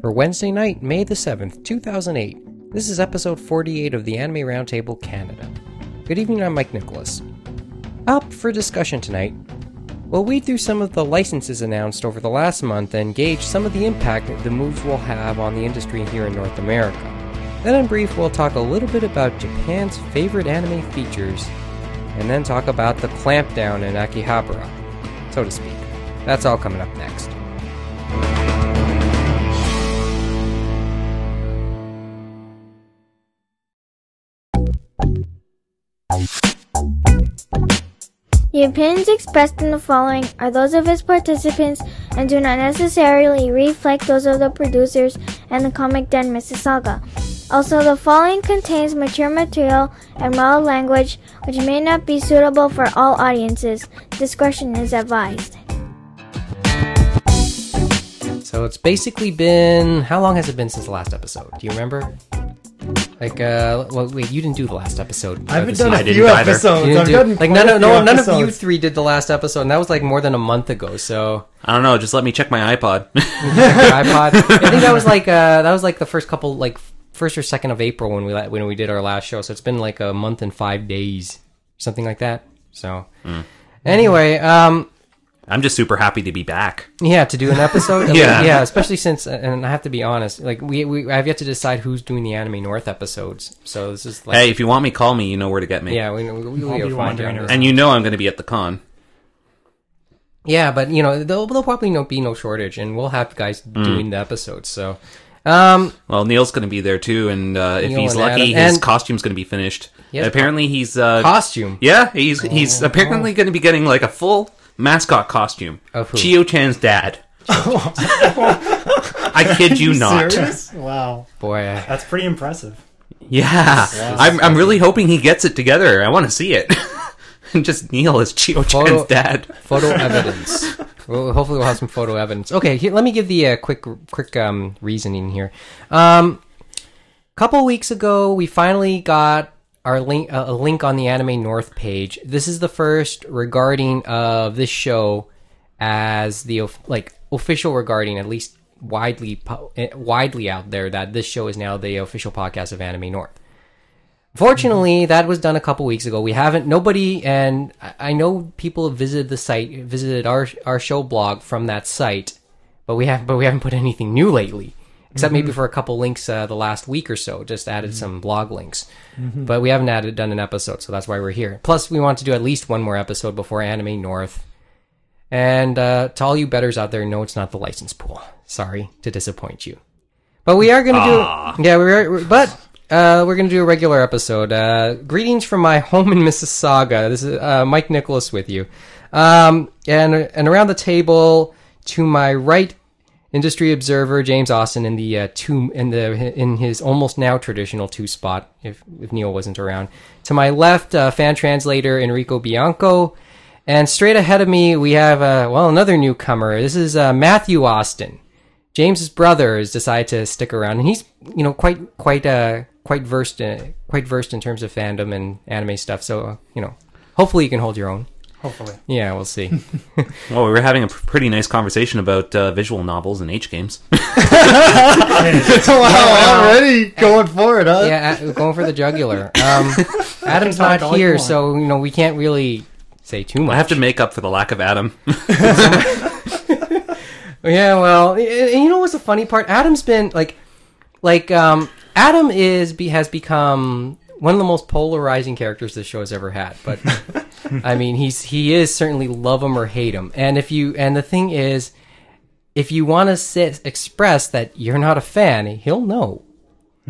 for Wednesday night, May the 7th, 2008. This is episode 48 of the Anime Roundtable Canada. Good evening, I'm Mike Nicholas. Up for discussion tonight, we'll weed through some of the licenses announced over the last month and gauge some of the impact the moves will have on the industry here in North America. Then, in brief, we'll talk a little bit about Japan's favorite anime features, and then talk about the clampdown in Akihabara, so to speak. That's all coming up next. The opinions expressed in the following are those of its participants and do not necessarily reflect those of the producers and the Comic Den Mississauga. Also, the following contains mature material and mild language which may not be suitable for all audiences. Discretion is advised. So it's basically been how long has it been since the last episode? Do you remember? Like, uh, well, wait, you didn't do the last episode. I haven't of the done a few didn't either. episodes. You didn't I've do- done like none of, no, few none of you three did the last episode, and that was like more than a month ago. So I don't know. Just let me check my iPod. iPod. I think that was like uh, that was like the first couple, like first or second of April when we la- when we did our last show. So it's been like a month and five days, something like that. So anyway, um, I'm just super happy to be back. yeah, to do an episode, Yeah. yeah, especially since, and I have to be honest, like we, we I've yet to decide who's doing the Anime North episodes. So this is like, Hey, if you want me, call me. You know where to get me. yeah, we, we, we, I'll we'll find wandering And you know I'm going to be at the con. Yeah, but you know, there'll, there'll probably no be no shortage, and we'll have guys doing the episodes. So, um, Well, Neil's going to be there too, and uh, if Neil he's and lucky, Adam- his and- costume's going to be finished. Yes, apparently, he's uh, costume. yeah, he's he's apparently going to be getting like a full mascot costume Of who? Chiyo Chan's dad. I kid you not. Serious? Wow, Boy, I- that's pretty impressive. Yeah, I'm I'm really hoping he gets it together. I want to see it. and just Neil as Chiyo Photo- Chan's dad. photo evidence. Well, hopefully, we'll have some photo evidence. Okay, here, let me give the uh, quick, quick um, reasoning here. Um, couple weeks ago, we finally got our link, uh, a link on the Anime North page. This is the first regarding of this show as the like official regarding at least widely eh, widely out there that this show is now the official podcast of Anime North. Fortunately, that was done a couple weeks ago. We haven't nobody, and I I know people have visited the site, visited our our show blog from that site, but we have but we haven't put anything new lately, except maybe for a couple links uh, the last week or so. Just added some blog links, but we haven't added done an episode, so that's why we're here. Plus, we want to do at least one more episode before Anime North. And uh, to all you betters out there, no, it's not the license pool. Sorry to disappoint you. But we are going to do, yeah, we're, we're- but uh, we're going to do a regular episode. Uh, greetings from my home in Mississauga. This is uh, Mike Nicholas with you, um, and and around the table to my right, industry observer James Austin in the uh, two in the in his almost now traditional two spot. If if Neil wasn't around, to my left, uh, fan translator Enrico Bianco. And straight ahead of me, we have, uh, well, another newcomer. This is uh, Matthew Austin. James's brother has decided to stick around, and he's, you know, quite, quite, uh, quite versed, in, quite versed in terms of fandom and anime stuff. So, uh, you know, hopefully you can hold your own. Hopefully, Yeah, we'll see. Well, we were having a pretty nice conversation about uh, visual novels and H games. wow, already going for it, huh? yeah, uh, going for the jugular. Um, Adam's not all you here, so you know we can't really say too much. I have to make up for the lack of Adam. Yeah, well, y- y- you know what's the funny part? Adam's been like, like, um, Adam is has become one of the most polarizing characters this show has ever had. But I mean, he's he is certainly love him or hate him. And if you and the thing is, if you want to express that you're not a fan, he'll know,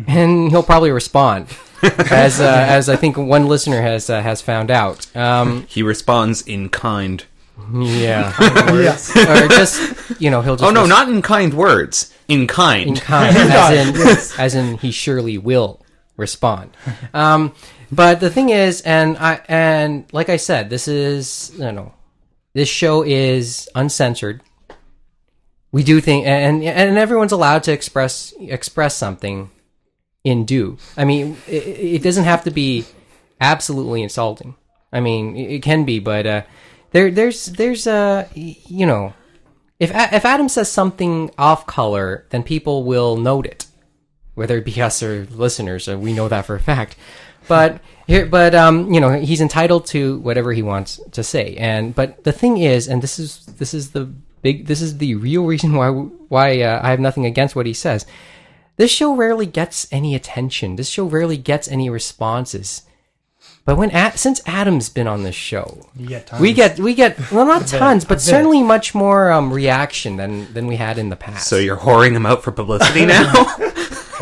and he'll probably respond. as uh, as I think one listener has uh, has found out. Um, he responds in kind. yeah, Yes. or just you know he'll just Oh no, res- not in kind words. In kind. in kind. kind, as in, as in he surely will respond. Um, but the thing is, and I and like I said, this is you know, this show is uncensored. We do think, and and everyone's allowed to express express something in due. I mean, it, it doesn't have to be absolutely insulting. I mean, it can be, but uh, there there's there's uh you know if if Adam says something off color, then people will note it, whether it be us or listeners. We know that for a fact. But here, but um, you know, he's entitled to whatever he wants to say. And but the thing is, and this is this is the big, this is the real reason why why uh, I have nothing against what he says. This show rarely gets any attention. This show rarely gets any responses. But when A- since Adam's been on this show, get tons. we get we get well not tons, a but certainly much more um, reaction than than we had in the past. So you're whoring him out for publicity now?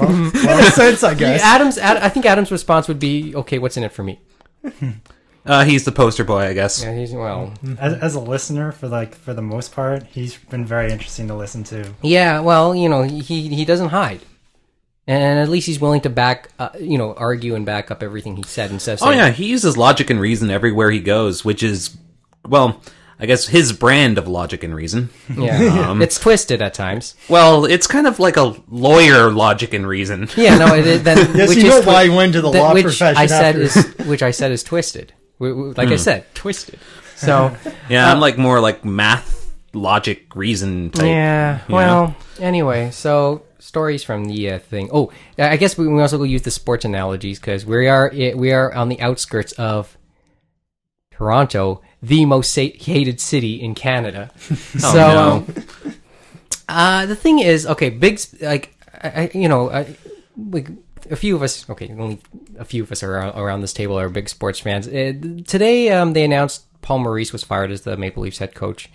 Makes sense, I Yeah, guess. Adam's Ad, I think Adam's response would be, "Okay, what's in it for me?" uh, he's the poster boy, I guess. Yeah, he's well. As, as a listener, for like for the most part, he's been very interesting to listen to. Yeah, well, you know, he he doesn't hide, and at least he's willing to back, uh, you know, argue and back up everything he said and says. Oh yeah, he uses logic and reason everywhere he goes, which is, well, I guess his brand of logic and reason. yeah, Um, it's twisted at times." Well, it's kind of like a lawyer logic and reason. Yeah, no, it, then Yes, which you is know twi- why he went to the that- law which profession I said after. is which I said is twisted. W- w- Like I said, twisted. So Yeah, I'm like more like math, logic, reason type. yeah. you Well, anyway, so stories from the uh, thing. Oh, I guess we, we also go use the sports analogies because we are we are on the outskirts of Toronto, the most hated city in Canada. so, no. uh, the thing is, okay, big like I, I- you know, I, like a few of us. Okay, only a few of us are around, around this table are big sports fans. Uh, today, um, they announced Paul Maurice was fired as the Maple Leafs head coach.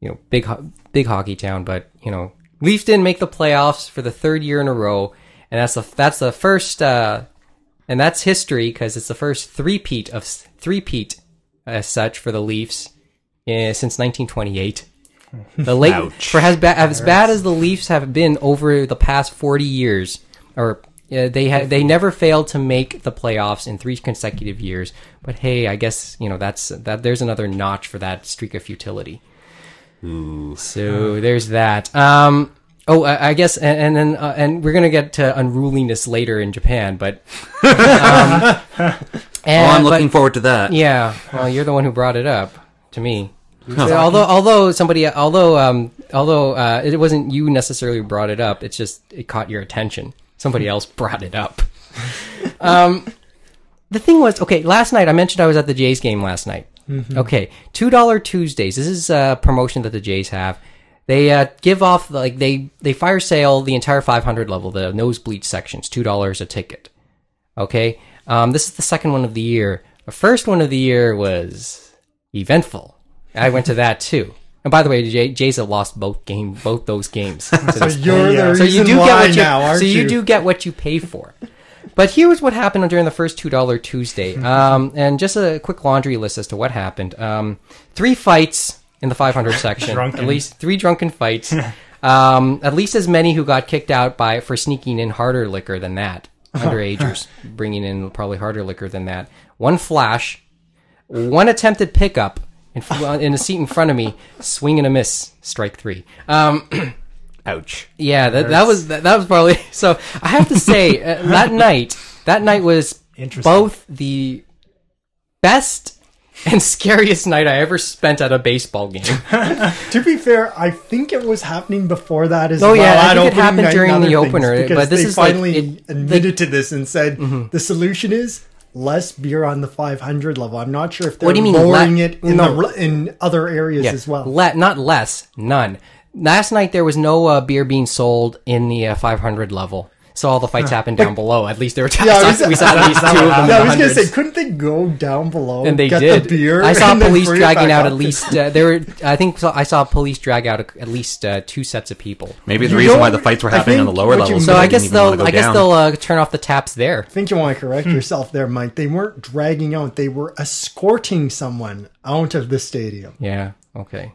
You know, big ho- big hockey town, but you know, Leafs didn't make the playoffs for the third year in a row, and that's the that's the first, uh, and that's history because it's the first three-peat of three-peat as such for the Leafs uh, since 1928. The late Ouch. for as bad as bad as the Leafs have been over the past 40 years, or uh, they ha- they never failed to make the playoffs in three consecutive years. But hey, I guess you know that's that. There's another notch for that streak of futility. So there's that. Um, oh, I, I guess, and, and then uh, and we're gonna get to unruliness later in Japan, but um, Oh, I'm but- looking forward to that. yeah, well, you're the one who brought it up to me. Although, although somebody, although, um, although uh, it wasn't you necessarily brought it up, it's just it caught your attention. Somebody else brought it up. Um, the thing was, okay, last night I mentioned I was at the Jays game last night. Okay, two dollar Tuesdays. This is a promotion that the Jays have. They uh, give off like they they fire sale the entire 500 level, the nosebleed sections, two dollars a ticket. Okay, um, this is the second one of the year. The first one of the year was eventful. I went to that too. And by the way, Jay, Jays have lost both game, both those games. So you're point. the so you do get what you now, so you you? do get what you pay for. But here's what happened during the first two dollar Tuesday, um, and just a quick laundry list as to what happened. Um, three fights in the 500 section, Drunken. at least three drunken fights. um, at least as many who got kicked out by for sneaking in harder liquor than that. Underagers bringing in probably harder liquor than that. One flash, one attempted pickup in, in a seat in front of me, swing and a miss, strike three. Um, Ouch. yeah, that, that was that, that was probably so. I have to say uh, that night, that night was Interesting. both the best and scariest night I ever spent at a baseball game. To be fair, I think it was happening before that as Oh, well. yeah, I think it happened during the opener, because but this they is like- finally it- admitted to this and said the solution is less beer on the 500 level. I'm not sure if they're What do you mean, lowering le- it in no. the in other areas Yeah, as well. le- not less, none. Last night there was no uh, beer being sold in the uh, 500 level, so all the fights happened down below. At least there were Yeah, I I was- saw, we saw at least two of them. yeah, in I was gonna say, couldn't they go down below and they get did. the beer? I saw police dragging out up? at least uh, there were. I think so, I saw police drag out at least uh, two sets of people. Maybe the You reason why the fights were happening on the lower what you levels. So I guess they'll. I guess down. they'll uh, turn off the taps there. I think you want to correct yourself there, Mike. They weren't dragging out; they were escorting someone out of the stadium. Yeah. Okay.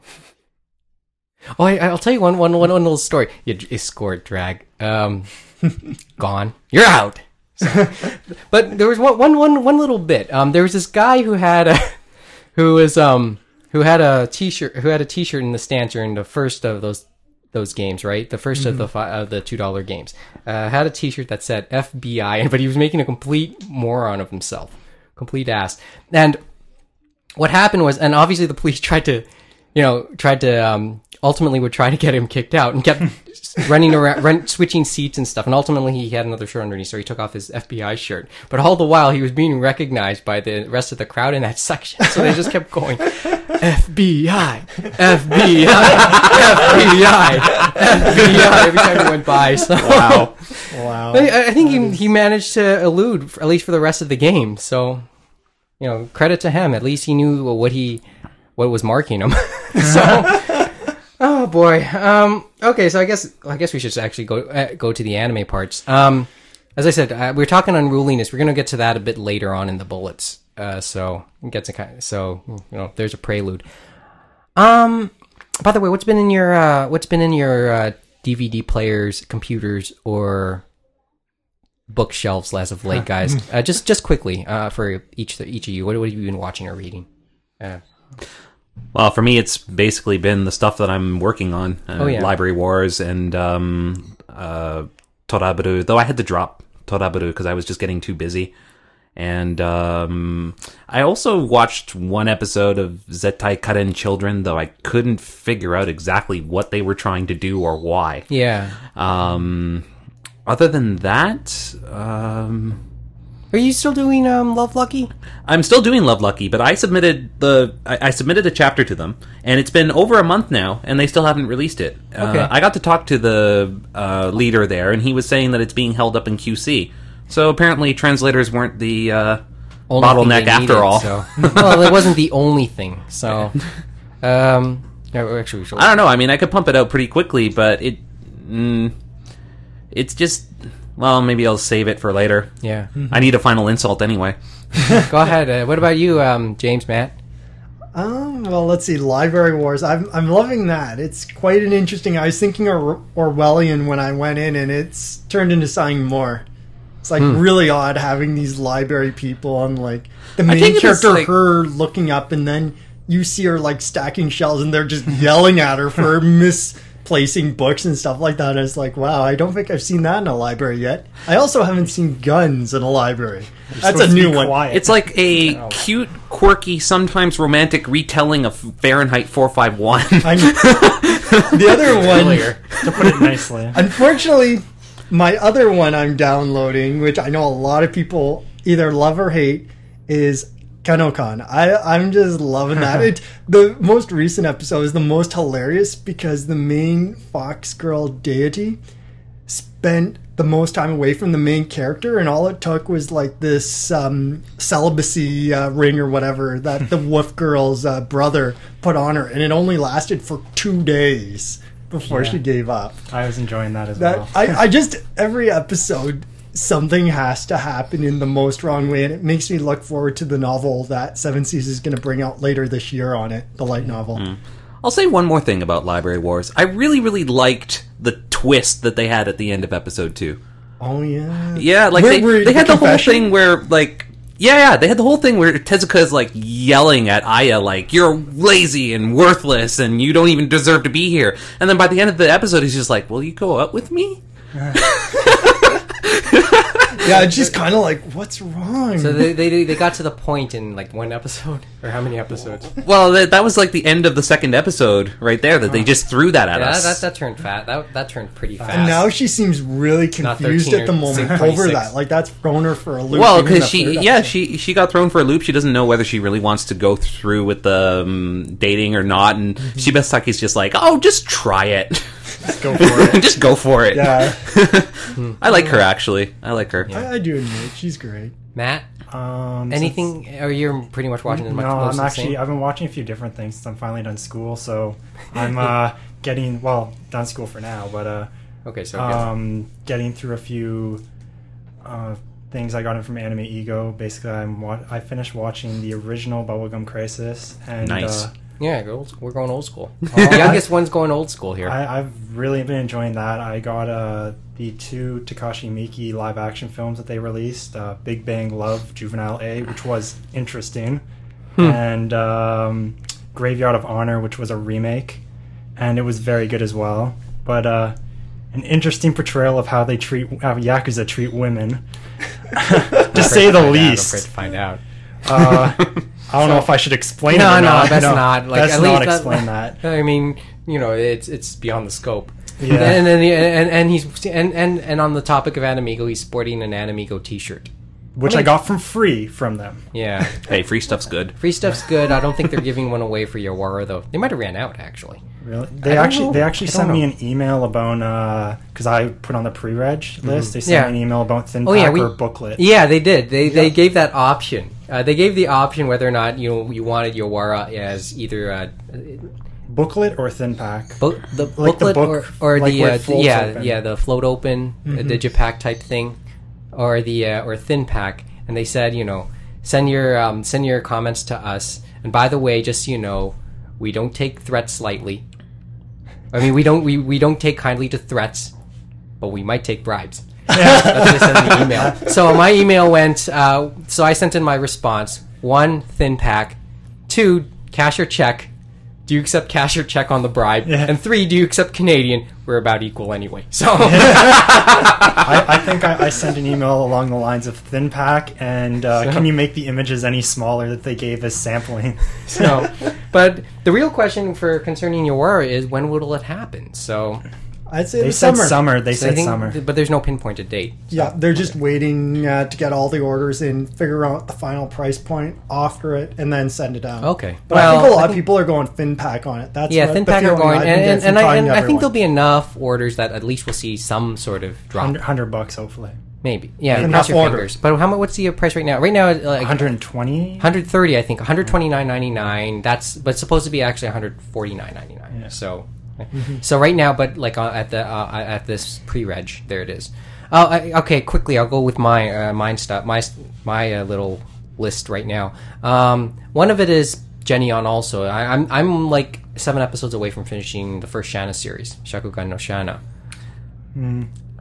Oh, I, I'll tell you one, one, one, one little story. You escort drag. Um, gone. You're out. but there was one, one, one, one little bit. Um, there was this guy who had a, who was um, who had a t-shirt, who had a t-shirt in the stands during the first of those those games, right? The 1st of the fi- of the two dollar games. Uh, had a T-shirt that said FBI, but he was making a complete moron of himself, complete ass. And what happened was, and obviously the police tried to, you know, tried to um, ultimately would try to get him kicked out and kept running around, run, switching seats and stuff. And ultimately, he had another shirt underneath, so he took off his FBI shirt. But all the while, he was being recognized by the rest of the crowd in that section. So they just kept going, FBI, FBI, FBI, FBI every time he went by. So Wow. Wow. I, I think he, he managed to elude, at least for the rest of the game. So, you know, credit to him. At least he knew what he what was marking him. so, oh boy. Um, okay, so I guess I guess we should actually go uh, go to the anime parts. Um, as I said, uh, we are talking unruliness. We're gonna get to that a bit later on in the bullets. Uh, so get to kind. Of, so you know, there's a prelude. Um, by the way, what's been in your uh, what's been in your uh, DVD players, computers, or bookshelves as of late, guys? uh, just just quickly uh, for each each of you, what, what have you been watching or reading? Uh, Well, for me, it's basically been the stuff that I'm working on. Uh, Oh, yeah. Library Wars and um, uh, To Love-Ru. Though I had to drop To Love-Ru because I was just getting too busy. And um, I also watched one episode of Zettai Karen Children, though I couldn't figure out exactly what they were trying to do or why. yeah. Um, other than that, um, Are you still doing um, Love Lucky? I'm still doing Love Lucky, but I submitted the I, I submitted a chapter to them, and it's been over a month now, and they still haven't released it. Okay. Uh, I got to talk to the uh, leader there, and he was saying that it's being held up in QC. So apparently, translators weren't the uh, bottleneck after needed, all. So. well, it wasn't the only thing. So, um, actually, I don't know. I mean, I could pump it out pretty quickly, but it mm, it's just well, maybe I'll save it for later. yeah. I need a final insult anyway. Go ahead. Uh, what about you, um, James, Matt? Um, well, let's see. Library Wars. I'm I'm loving that. It's quite an interesting. I was thinking Or- Orwellian when I went in, and it's turned into something more. It's like really odd having these library people on like the main think it was, character, like- her looking up, and then you see her like stacking shelves, and they're just yelling at her for misplacing books and stuff like that. And it's like, wow, I don't think I've seen that in a library yet. I also haven't seen guns in a library. That's a new one. Quiet. It's like a oh. cute, quirky, sometimes romantic retelling of Fahrenheit 451. I'm, the other one. to put it nicely. Unfortunately, my other one I'm downloading, which I know a lot of people either love or hate, is Kanokon. I I'm just loving that. It the most recent episode is the most hilarious because the main Fox girl deity spent the most time away from the main character, and all it took was like this um, celibacy uh, ring or whatever that the Wolf Girl's uh, brother put on her, and it only lasted for two days before Yeah. she gave up. I was enjoying that as That well. I, I just every episode something has to happen in the most wrong way, and it makes me look forward to the novel that Seven Seas is going to bring out later this year on it, the light novel. Hmm. I'll say one more thing about Library Wars. I really, really liked the twist that they had at the end of episode two. Oh yeah, Yeah, like Where- they, they had the whole thing where, like, yeah, yeah, they had the whole thing where Tezuka is like yelling at Aya, like, you're lazy and worthless and you don't even deserve to be here. And then by the end of the episode, he's just like, will you go out with me? Yeah. It's just kind of like, what's wrong? So they, they they got to the point in like one episode or how many episodes? Well, that, that was like the end of the second episode right there that they just threw that at Yeah, us. that, that turned fat. That that turned pretty fast. and now she seems really confused at the or moment 26. over that. Like that's thrown her for a loop. Well, because she, yeah, she she got thrown for a loop. She doesn't know whether she really wants to go through with the um, dating or not. And Mm-hmm. Shibasaki's just like, oh, just try it, Just go for it. just go for it. Yeah, I like her actually. I like her. I, I do admit she's great. Matt, Um, anything? Or you're pretty much watching as much. no, most of I'm the actually. same? I've been watching a few different things since I'm finally done school. So I'm uh, getting well done school for now, but uh, Okay, so good. um, getting through a few uh, things I got in from AnimEigo. Basically, I'm wa- I finished watching the original Bubblegum Crisis, and Nice. uh, yeah, go old, we're going old school. The youngest one's going old school here. I, I've really been enjoying that. I got uh, the two Takashi Miike live action films that they released uh, Big Bang Love Juvenile A, which was interesting, and um, Graveyard of Honor, which was a remake, and it was very good as well. But uh, an interesting portrayal of how they treat, how Yakuza treat women, to say the Find out, I'm afraid least. to find out. Uh, I don't know if I should explain No, it or no, not. that's not, like, let's at not least that- explain that. I mean, you know, it's it's beyond the scope. Yeah. And then he- and and he's and and and on the topic of AnimEigo, he's sporting an AnimEigo T-shirt. Which I got from free from them. Yeah, Hey, free stuff's good. free stuff's good. I don't think they're giving one away for Yawara though. They might have ran out actually. Really? They don't actually know. they actually I don't sent me an email about because I put on the pre-reg list. They sent Yeah. me an email about thin Oh, pack yeah, we- booklet. Yeah, they did. They they gave that option. Uh, they gave the option whether or not you know you wanted Yawara as either uh, Booklet or thin pack. bo- the Like the booklet book, or, or like the uh, it yeah open. yeah the float open the digipack type thing or the uh, or thin pack and they said you know send your um, send your comments to us and by the way just so you know we don't take threats lightly. I mean we don't we, we don't take kindly to threats but we might take bribes. That's what in the email. So my email went uh, so I sent in my response. One thin pack. Two cash or check do you accept cash or check on the bribe? Yeah. And three, do you accept Canadian? We're about equal anyway. So I, I think I, I sent an email along the lines of thin pack and uh, So- can you make the images any smaller that they gave as sampling? so but the real question for concerning Yawara is when will it happen? So I'd say They the said summer. summer. They so I said think- summer. but there's no pinpointed date. Yeah, they're just waiting uh, to get all the orders in, figure out the final price point, offer it, and then send it out. Okay. But I think Well, a lot I of think- people are going thin pack on it. That's Yeah, what thin the pack are feeling going, I've and, been getting and, from and, I, talking and to I think there'll be enough orders that at least we'll see some sort of drop. 100, 100 bucks, hopefully. Maybe, yeah. Enough Cross your order. fingers. But how much? What's the price right now? Right now, uh, like 120? 130, I think. 129.99. That's but it's supposed to be actually 149.99. Yeah. So, so right now, but like uh, at the uh, at this pre-reg, there it is. Oh, I, okay. Quickly, I'll go with my uh, mine stuff. My my uh, little list right now. Um, one of it is Jenny on. Also, I, I'm I'm like seven episodes away from finishing the first Shana series, Shakugan no Shana.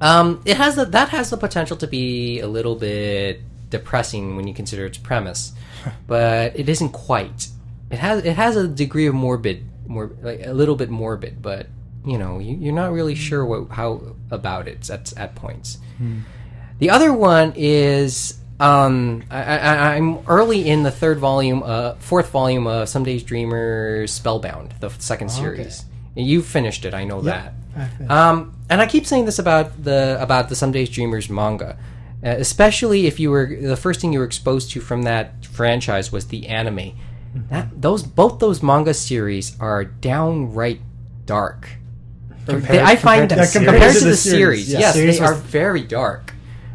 Um, it has the, that has the potential to be a little bit depressing when you consider its premise, but it isn't quite. It has it has a degree of morbid, more like a little bit morbid, but you know you, you're not really sure what how about it at at points. The other one is um, I, I, I'm early in the third volume, uh, fourth volume of Someday's Dreamers Spellbound, the second series. You finished it, I know that. I. Um, and I keep saying this about the about the Someday's Dreamers manga, uh, especially if you were the first thing you were exposed to from that franchise was the anime. That those both those manga series are downright dark. Compared- I find compared that to the compared, series. to the, the series, series, yeah. yes, Series they was- are very dark.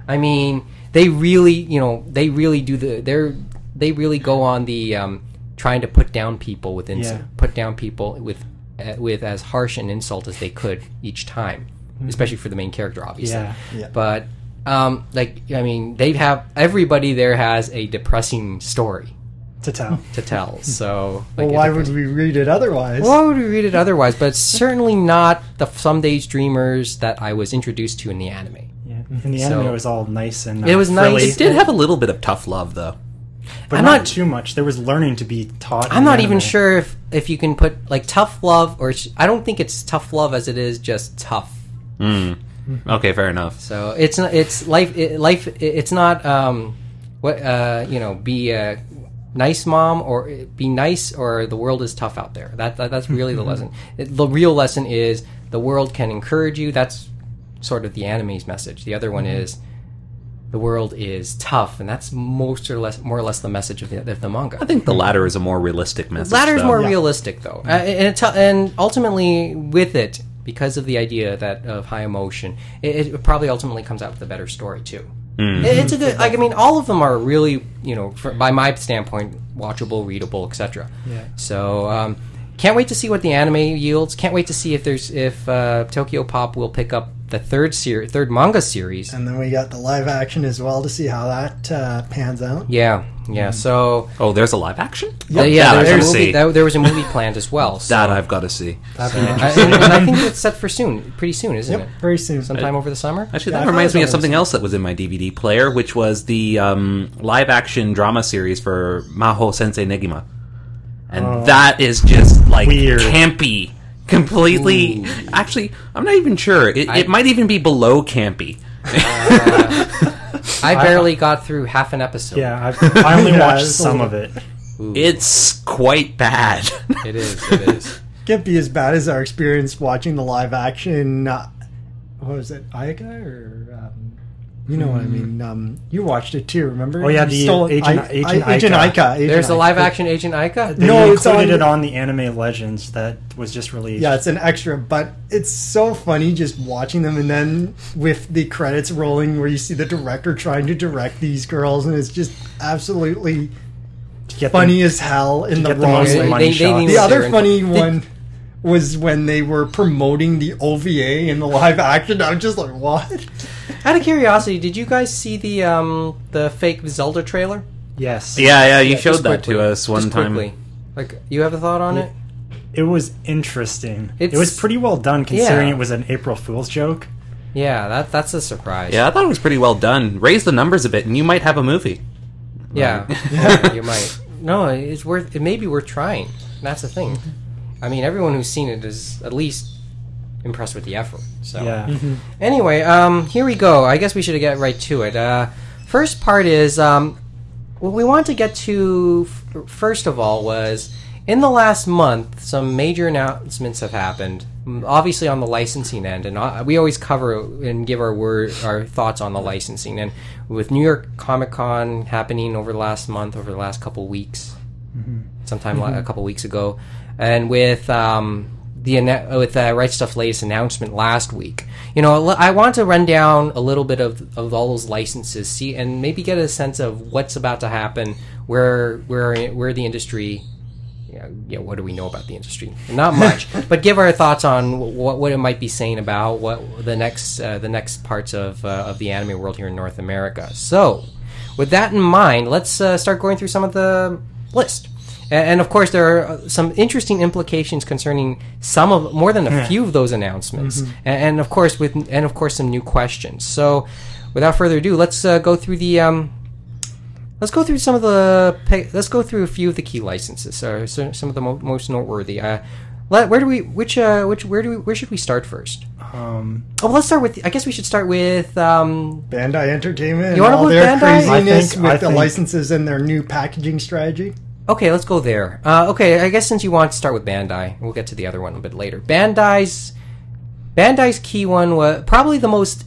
I mean, they really, you know, they really do the they're they really go on the um, trying to put down people with ins- Yeah. put down people with uh, with as harsh an insult as they could each time, especially for the main character, obviously. Yeah. Yeah. But um, like, I mean, they have everybody there has a depressing story To tell. to tell. So, Well, why would we read it otherwise? why would we read it otherwise? But certainly not the Someday's Dreamers that I was introduced to in the anime. Yeah. In the So- anime, it was all nice and uh, It was nice. frilly, It did have a little bit of tough love, though. but I'm not, not- too much. There was learning to be taught. I'm the not even sure if if you can put like tough love or I don't think it's tough love as it is just tough. Mm. Okay, fair enough. So it's not it's life it, life it, it's not um what uh you know be a nice mom or be nice or the world is tough out there. That, that that's really the mm-hmm. lesson. The real lesson is the world can encourage you. That's sort of the anime's message. The other one mm-hmm. is the world is tough, and that's most or less more or less the message of the, of the manga. I think the mm-hmm. latter is a more realistic message. The latter is more Yeah. realistic though, uh, and and ultimately with it, because of the idea that of high emotion, it, it probably ultimately comes out with a better story too. Mm. It- it's a good. Like I mean, all of them are really, you know, for, by my standpoint, watchable, readable, etc. Yeah. So. Um, can't wait to see what the anime yields. Can't wait to see if there's if uh, Tokyopop will pick up the third series, third manga series. And then we got the live action as well to see how that uh, pans out. Yeah, yeah. So Oh, there's a live action? uh, yeah, That I've there was, a movie, see. that, there was a movie planned as well. So. That I've got to see. That'd be Uh, interesting. and, and I think it's set for soon, pretty soon, isn't Yep, it? very soon. Sometime over the summer. Actually, Yeah, that I reminds thought me of was something else that was in my DVD player, which was the um, live action drama series for Maho Sensei Negima. And Oh. that is just like Weird. campy. Completely. Actually, I'm not even sure. It, I- it might even be below campy. I barely got through half an episode. yeah, I've, I only Yeah, watched it's a some of it. Ooh, It's quite bad. it is. It is. can't be as bad as our experience watching the live action. Uh, what was it, Ayaka or? Um, you know what I mean. Um, you watched it too, remember? Oh, yeah, the Agent- I- Agent I- Agent Aika. Aika. Agent There's a Aika. live action Agent Aika. They No, it's included on- it on the Anime Legends that was just released. Yeah, it's an extra, but it's so funny just watching them, and then with the credits rolling, where you see the director trying to direct these girls, and it's just absolutely funny them- as hell in the wrong way. money They- they The other funny for. one was when they were promoting the OVA in the live action. I'm just like, what? Out of curiosity, did you guys see the um the fake Zelda trailer? Yes. Yeah, yeah, you Yeah, showed that quickly. to us one Just time. quickly. Like, you have a thought on it? It was interesting. It's- it was pretty well done considering Yeah. it was an April Fool's joke. Yeah, that that's a surprise. Yeah, I thought it was pretty well done. Raise the numbers a bit, and you might have a movie. Yeah, yeah, you might. No, it's worth. It may be worth trying. That's the thing. I mean, everyone who's seen it is at least impressed with the effort. So Yeah. anyway, um, here we go. I guess we should get right to it. Uh, first part is um, what we want to get to f- first of all was in the last month some major announcements have happened. Mm, Obviously on the licensing end, and uh, we always cover and give our word, our thoughts on the licensing. And with New York Comic Con happening over the last month, over the last couple weeks, sometime la- a couple weeks ago, and with um, the with uh, Right Stuf's latest announcement last week. You know, I want to run down a little bit of of all those licenses, see, and maybe get a sense of what's about to happen, where where where the industry. Yeah, yeah, what do we know about the industry? Not much, but give our thoughts on what what it might be saying about what the next uh, the next parts of uh, of the anime world here in North America. So, with that in mind, let's uh, start going through some of the list. A- And of course, there are uh, some interesting implications concerning some of more than a few of those announcements, A- and, of course, with and of course some new questions. So, without further ado, let's uh, go through the um, let's go through some of the let's go through a few of the key licenses. or so some of the mo- most noteworthy. Uh, let, where do we which uh, which where do we where should we start first? Um, Oh, let's start with. I guess we should start with. Um, Bandai Entertainment You and wanna all go with their Bandai? craziness I think- with I the think- licenses and their new packaging strategy. Okay, let's go there. Uh, okay, I guess since you want to start with Bandai, we'll get to the other one a bit later. Bandai's Bandai's key one was probably the most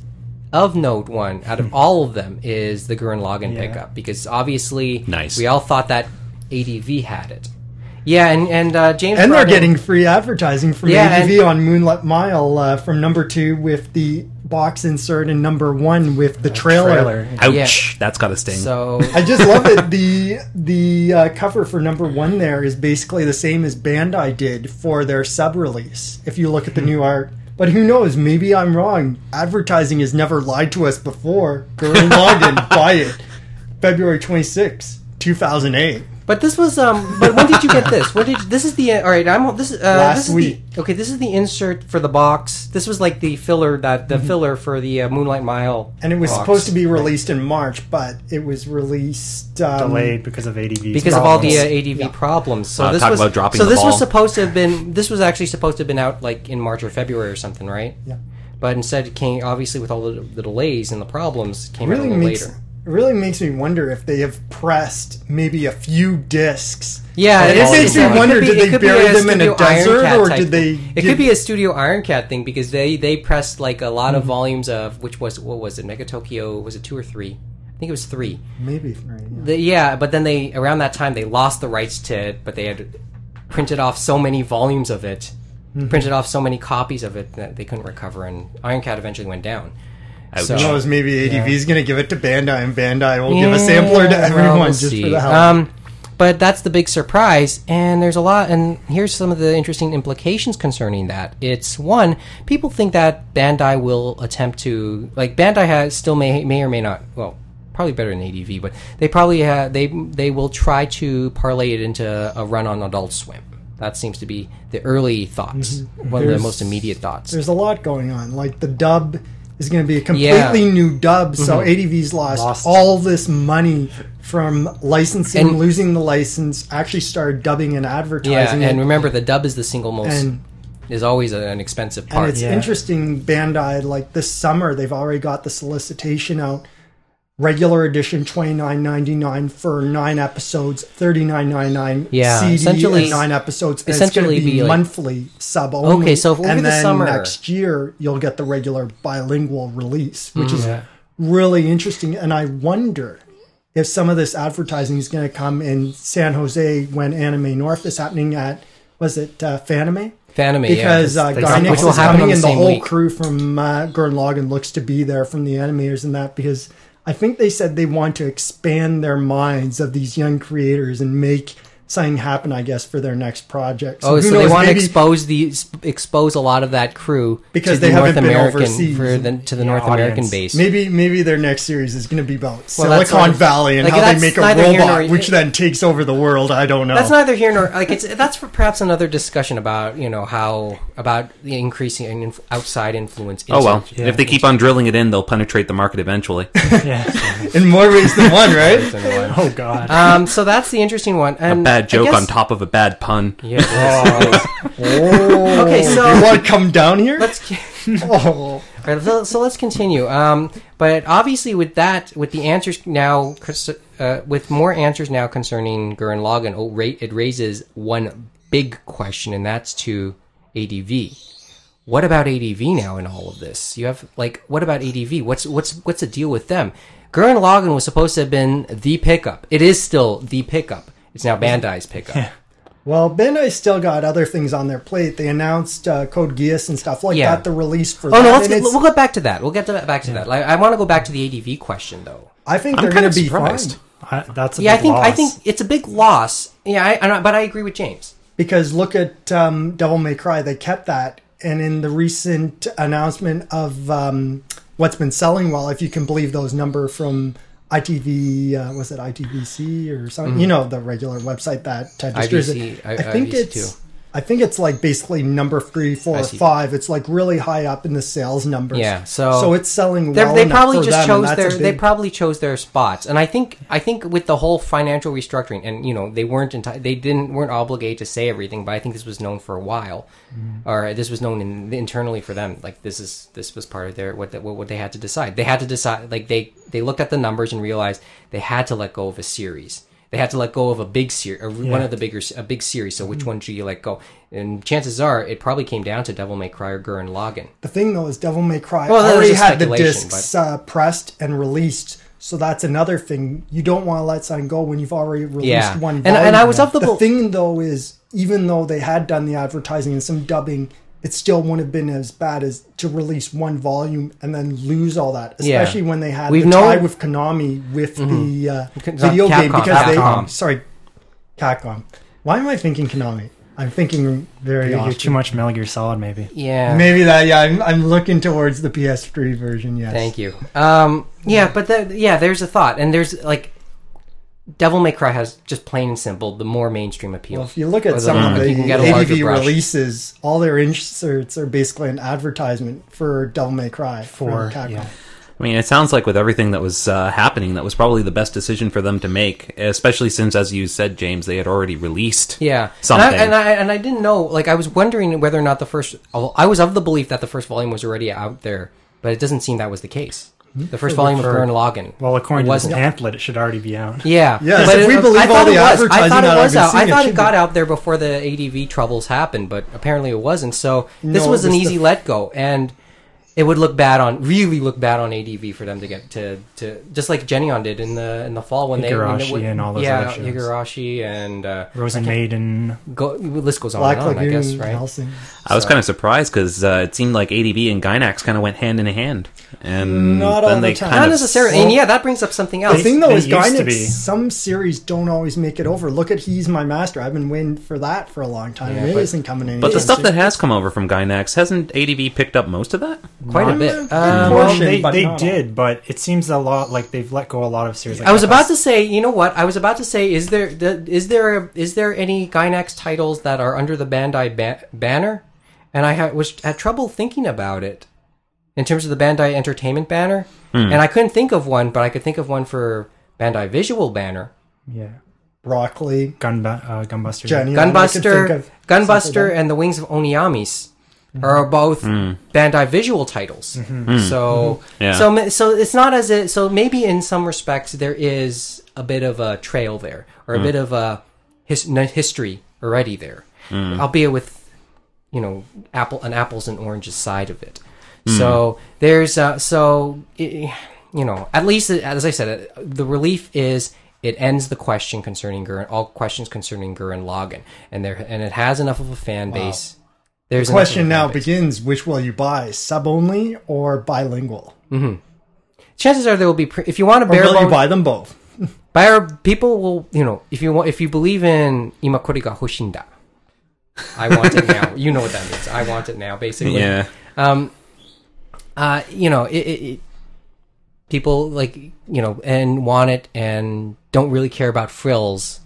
of note one out of all of them is the Gurren Lagann Yeah. pickup because obviously Nice. we all thought that ADV had it. Yeah, and and uh, James And they're in- getting free advertising from Yeah, ADV and- on Moonlight Mile uh, from number two with the box insert and number one with the trailer. trailer. Ouch! Yeah. That's got to sting. so I just love it. The the uh, cover for number one there is basically the same as Bandai did for their sub release. If you look at the new art, but who knows? Maybe I'm wrong. Advertising has never lied to us before. Gurren Lagann, buy it. February 26, 2008. But this was um. But when did you get this? What did this is the all right? I'm this uh, Last this is week. The, okay, this is the insert for the box. This was like the filler that the filler for the uh, Moonlight Mile, Mm-hmm. And it was box. supposed to be released in March, but it was released um, delayed because of ADV. because of all the uh. ADV Yeah. problems. So Uh, this talk was about dropping so the this was supposed to have been this was actually supposed to have been out like in March or February or something, right? Yeah. But instead, it came obviously with all the, the delays and the problems, it came really out a little makes later. It really makes me wonder if they have pressed maybe a few discs. Yeah, it makes me it wonder: be- did they bury them in a desert, or did they? It could be a Studio Iron Cat thing because they they pressed like a lot of Mm-hmm. volumes of which was what was it Megatokyo was it two or three? I think it was three. maybe right, yeah. The, yeah, but then they around that time they lost the rights to it, but they had printed off so many volumes of it, Mm-hmm. printed off so many copies of it that they couldn't recover, and Iron Cat eventually went down. Ouch. So- Who knows? Maybe ADV is going to give it to Bandai, and Bandai will give a sampler to well, everyone we'll just see. for the hell. of it. Um, but that's the big surprise, and there's a lot. And here's some of the interesting implications concerning that. It's one, people think that Bandai will attempt to like Bandai has still may may or may not. Well, probably better than ADV, but they probably ha they they will try to parlay it into a run on Adult Swim. That seems to be the early thoughts, one of the Mm-hmm. Most immediate thoughts. There's a lot going on. Like the dub is going to be a completely Yeah. new dub, so Mm-hmm. ADV's lost, Lost. all this money from licensing, And- losing the license. Actually, started dubbing and Yeah, advertising. and it. remember the dub is the single most and is always an expensive part. And it's Yeah. interesting, Bandai, like this summer, they've already got the solicitation out regular edition twenty nine ninety nine for nine episodes, thirty nine ninety nine. Yeah, CD essentially- and nine episodes. And essentially it's going to be, be like- monthly sub only. Okay, so if over and the then summer- next year you'll get the regular bilingual release, which is Yeah. really interesting. And I wonder if some of this advertising is going to come in San Jose when Anime North is happening at was it uh, Fanime? Fanime, because yeah. uh, is coming the and the whole week. crew from uh, Gurren Lagann looks to be there from the animators and that because I think they said they want to expand their minds of these young creators and make something happen, I guess, for their next project. Oh, who so they want to expose the expose a lot of that crew Because to they the haven't North been American overseas. for the, to the Yeah, North audience. American base. Maybe maybe their next series is going to be about Well, Silicon not- Valley and like, how they make a neither here robot, nor- which then takes over the world. I don't know. That's neither here nor like it's that's for perhaps another discussion about you know how about the increasing inf- outside influence. Oh well, into- if they keep on drilling it in, they'll penetrate the market eventually. yeah. in more ways than one, right? Oh God. Um, so that's the interesting one. A And bad joke guess- on top of a bad pun. Yeah. oh, Okay, so- you want to come down here? let's. oh. All right, so, so let's continue. Um, but obviously, with that, with the answers now, uh, with more answers now concerning Gurren Lagann, oh, ra- it raises one big question, and that's to ADV. What about ADV now in all of this? You have like, what about ADV? What's what's what's the deal with them? Gurren Lagann was supposed to have been the pickup. It is still the pickup. It's now Bandai's pickup. Well, Bandai still got other things on their plate. They announced uh, Code Geass and stuff like Yeah. that. The release for Oh that. no, let's get, we'll get back to that. We'll get to that, back to that. Like, I want to go back to the ADV question though. I think I'm they're going to be surprised. fine I, that's a Yeah, I big think I think it's a big loss. Yeah, I, I, but I agree with James. because look at um, Devil May Cry. They kept that, and in the recent announcement of um, what's been selling well, if you can believe those number from ITV, uh, was it ITVC or something? You know, the regular website that uh, distributes it. I- I think IVC it's. too. I think it's like basically number three, four, or five. It's like really high up in the sales numbers. Yeah, so- so it's selling well. they probably just them, chose their a they probably chose their spots, and I think I think with the whole financial restructuring, and you know they weren't enti- they didn't weren't obligated to say everything, but I think this was known for a while, Mm-hmm. or this was known in, internally for them. Like this is this was part of their what the, what, what they had to decide. They had to decide like they they looked at the numbers and realized they had to let go of a series. They had to let go of a big series, one of the bigger a big series. So Mm-hmm. which one do you let go? And chances are it probably came down to Devil May Cry or Gurren Lagann. The thing though is Devil May Cry Well, already had the discs uh, pressed and released. So that's another thing. You don't want to let something go when you've already released Yeah. one. And- and. I was of the bel- thing though is even though they had done the advertising and some dubbing, it still wouldn't have been as bad as to release one volume and then lose all that. Yeah. Especially when they had We've the known- tie with Konami with the uh, Con- video game because Capcom. they sorry, Capcom. Why am I thinking Konami? I'm thinking very You're, you're often. too much Metal Gear Solid, maybe. Yeah. Maybe that. Yeah, I'm, I'm looking towards the PS3 version. Yes. Thank you. Um, yeah, but the, yeah, there's a thought, and there's like, Devil May Cry has just plain and simple the more mainstream appeal. Well, if you look at some of the you can get a larger ADV releases, all their inserts are basically an advertisement for Devil May Cry For from Capcom. yeah. I mean, it sounds like with everything that was uh, happening, that was probably the best decision for them to make, especially since, as you said, James, they had already released. Yeah, Something. And I, and I and I didn't know. Like I was wondering whether or not the first. I was of the belief that the first volume was already out there, but it doesn't seem that was the case. Hmm? The first volume of For- Gurren Lagann. Well, according it to the pamphlet, it should already be out. Yeah, Yes, but if we believe I all thought the it was. I thought it was out. I seeing, it thought it got be. out there before the ADV troubles happened, but apparently it wasn't. So this No, was it an easy the- let go, and it would look bad on really look bad on ADV for them to get to, to just like Geneon did in the in the fall when they when they Higurashi and all those yeah other shows. Higurashi and uh, Rosen Maiden. go list goes on Black and on. I guess right. Helsing. I was So- kind of surprised because uh, it seemed like ADV and Gainax kind of went hand in hand, and Not then all they the time. kind Not of necessarily, and yeah, that brings up something else. The thing though they is, used to Gainax, be. some series don't always make it over. Look at He's My Master. I've been waiting for that for a long time. Yeah, it but- isn't coming in. But the stuff that has come over from Gainax hasn't ADV picked up most of that? Quite a bit. a Um, Well, they, but they not did, but it seems a lot like they've let go a lot of series. Like I was that. about to say, you know what? I was about to say, is there the, is there is there any Gainax titles that are under the Bandai ba- banner? And I had, was had trouble thinking about it in terms of the Bandai Entertainment banner, and I couldn't think of one, but I could think of one for Bandai Visual banner. Yeah. broccoli, Gun, uh, Gunbuster. Jenny. I could think Gunbuster, Gunbuster, and the Wings of Honneamise. Mm-hmm. are both mm. Bandai Visual titles. Mm-hmm. So mm. Yeah. so so it's not as it, so maybe in some respects there is a bit of a trail there or a mm. bit of a his, n- history already there, albeit with you know apple an apples and oranges side of it. So there's uh, so i you know at least as I said, uh, the relief is it ends the question concerning Gurren, all questions concerning Gurren Lagann, and there and it has enough of a fan base. There's The question now begins: Which will you buy, sub only or bilingual? Chances are there will be pre- if you want to Or bare will you buy them both? buyer people will you know if you want if you believe in imakori ga hoshinda. I want it now. You know what that means. I want it now, basically. Yeah. um uh you know it, it, it people like you know and want it and don't really care about frills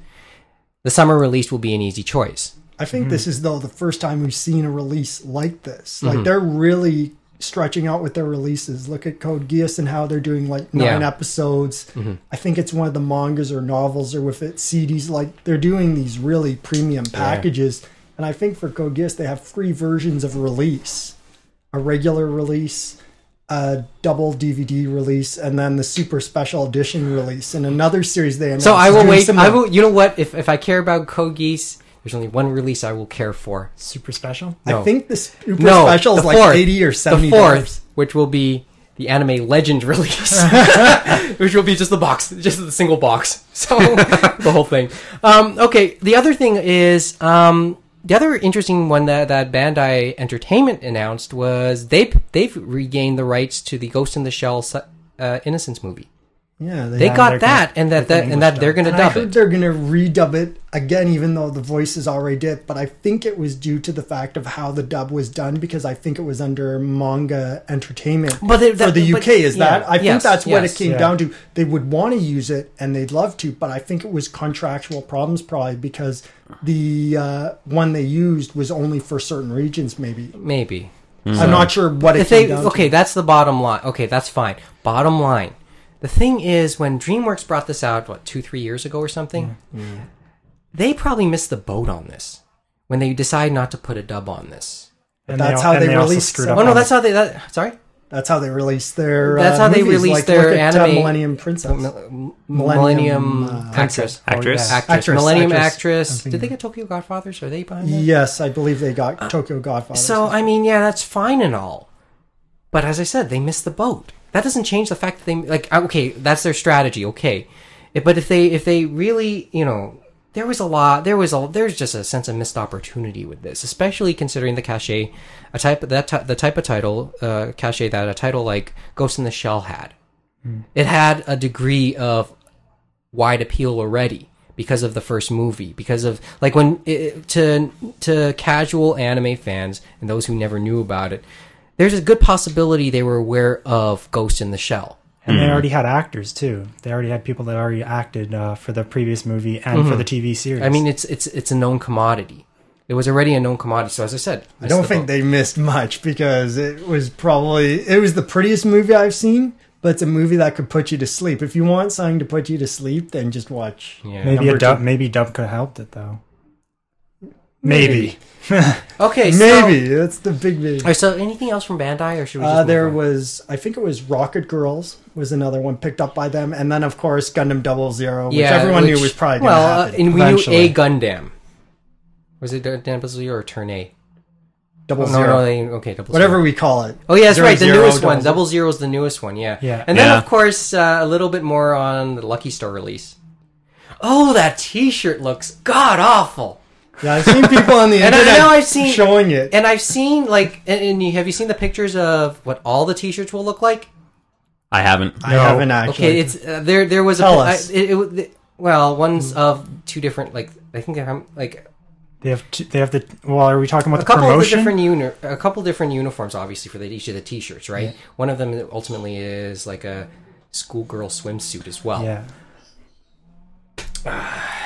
the summer release will be an easy choice I think Mm-hmm. this is though the first time we've seen a release like this. Like they're really stretching out with their releases. Look at Code Geass and how they're doing like nine Yeah. Mm-hmm. episodes. I think it's one of the mangas or novels or with it CDs. Like they're doing these really premium packages. And I think for Code Geass they have three versions of release: a regular release, a double DVD release, and then the super special edition release. And another series they announced. so i will wait similar. i will you know what if if i care about Code Geass there's only one release i will care for Super special. No. I think the super no special is the like fourth, eighty or seventy the fourth which will be the anime legend release which will be just the box just the single box so the whole thing um okay the other thing is um the other interesting one that, that Bandai Entertainment announced was they they've regained the rights to the Ghost in the Shell uh, Innocence movie. Yeah, They Yeah, got that, gonna- and that, that and that English they're going to And I dub heard it. they're going to redub it again, even though the voices already did. But I think it was due to the fact of how the dub was done, because I think it was under manga entertainment But they- for that- the but- UK. Is yeah, that? I think yes, that's what yes. it came Yeah. down to. They would want to use it, and they'd love to, but I think it was contractual problems, probably because the uh, one they used was only for certain regions. Maybe Maybe I'm not sure what it if came they down okay, to. that's the bottom line. Okay, that's fine. Bottom line. The thing is, when DreamWorks brought this out, what two, three years ago or something, they probably missed the boat on this when they decided not to put a dub on this. And that's al- how and they also released screwed up Oh no, that's the- how they. That, sorry, That's how they released their. That's uh, how they movies. released like, their look at, uh, anime- Millennium Princess. Millennium, Millennium, uh, actress, Actress? yeah. actress, Actress, Millennium actress. actress. Did they get Tokyo Godfathers? Are they behind that? Yes, I believe they got Tokyo Godfathers. So I mean, yeah, that's fine and all, but as I said, they missed the boat. That doesn't change the fact that they like. Okay, that's their strategy. Okay, but if they if they really you know there was a lot there was a there's just a sense of missed opportunity with this, especially considering the cachet a type that ti- the type of title uh, cachet that a title like Ghost in the Shell had. It had a degree of wide appeal already because of the first movie because of like when it, to to casual anime fans and those who never knew about it there's a good possibility they were aware of Ghost in the Shell And they already had actors too. They already had people that already acted uh, for the previous movie and for the TV series. I mean it's it's it's a known commodity it was already a known commodity so as I said I don't think they missed much because it was probably it was the prettiest movie I've seen, but it's a movie that could put you to sleep. If you want something to put you to sleep, then just watch. yeah. maybe number a dub, maybe dub could have helped it though. Maybe. okay so, Maybe that's the big maybe. Alright, so anything else from Bandai or should we just Uh, there on? was, I think it was Rocket Girls was another one picked up by them, and then of course Gundam Double Zero, which everyone knew was probably well, going uh, and we knew a Gundam. Was it Double Zero or Turn A? Double Oh, no, Zero, no, they, okay, Double whatever Zero. we call it. Oh, yeah, that's Zero, right, the zero, newest one. double Double Zero is the newest one, yeah. Yeah. And then, Yeah. of course, uh, a little bit more on the Lucky Star release. Oh, that T-shirt looks god awful. Yeah, I've seen people on the And I internet know I've seen- showing it. And I've seen like, and, and you, have you seen the pictures of what all the T-shirts will look like? I haven't. I haven't actually. Okay, it's uh, there. There was Tell a I- us. it, it, it- well, one's of two different like I think they're like They have t- they have the well. Are we talking about a the couple of the promotion? different uni- a couple different uniforms, obviously for the, each of the T-shirts, right? One of them ultimately is like a schoolgirl swimsuit as well. yeah.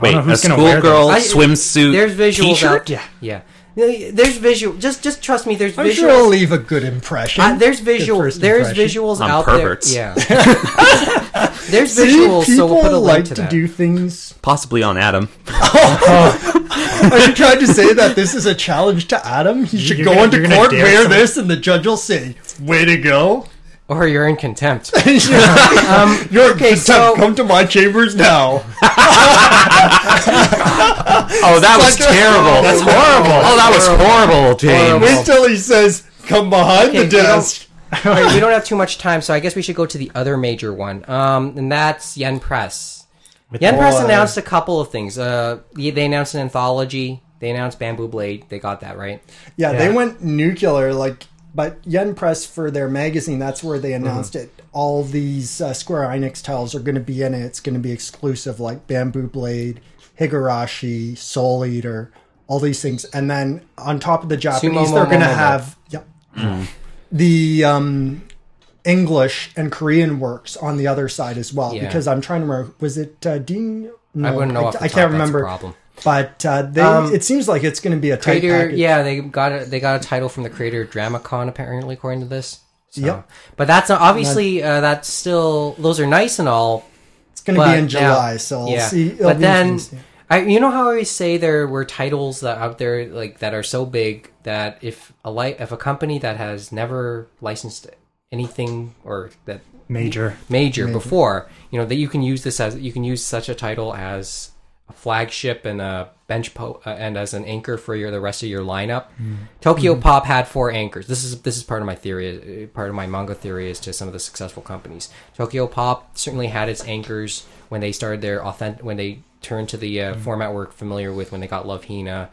Wait, know a who's gonna schoolgirl I- swimsuit There's visuals t-shirt? out. Yeah. yeah. There's visual. Just just trust me. There's I'm visuals. sure it'll leave a good impression. Uh, there's Good visuals. first There's impression. visuals On out perverts. there. Yeah. there's See, visuals, so we'll put a people like to to that. do things. Possibly on Adam. Are you trying to say that this is a challenge to Adam? He should You're go gonna- into court, wear someone- this, and the judge will say, "Way to go! Or you're in contempt. um, You're okay, contempt. so- come to my chambers now." Oh, that was Such a- terrible. That's horrible. Oh, that was horrible, James. Wait till he says, "Come behind Okay, the we don't- desk." All right, we don't have too much time, so I guess we should go to the other major one, um, and that's Yen Press. Yen Press announced a couple of things. Uh, they they announced an anthology. They announced Bamboo Blade. They got that right. Yeah, they went nuclear. Like, but Yen Press for their magazine, that's where they announced Mm-hmm. it. All these uh, Square Enix titles are going to be in it. It's going to be exclusive, like Bamboo Blade, Higurashi, Soul Eater, all these things. And then on top of the Japanese, Sumo they're going to have yep, the um, English and Korean works on the other side as well. Yeah. Because I'm trying to remember, was it uh, Dean? No, I wouldn't know. I, I can't remember. Problem. But uh, they, Um, it seems like it's going to be a tight Creator, package. yeah, they got a, they got a title from the creator of Dramacon, apparently, according to this. So, Yep. But that's not, obviously uh, that's still those are nice and all. It's going to be in now- July, so we'll yeah. see. it'll But be then. I, you know how I always say there were titles that out there like that are so big that if a li- if a company that has never licensed anything or that Major. major before, you know that you can use this as you can use such a title as a flagship and a bench po- uh, and as an anchor for your the rest of your lineup. Tokyopop had four anchors. This is this is part of my theory, uh, part of my manga theory as to some of the successful companies. Tokyopop certainly had its anchors when they started their authentic when they turned to the uh, format we're familiar with when they got Love Hina.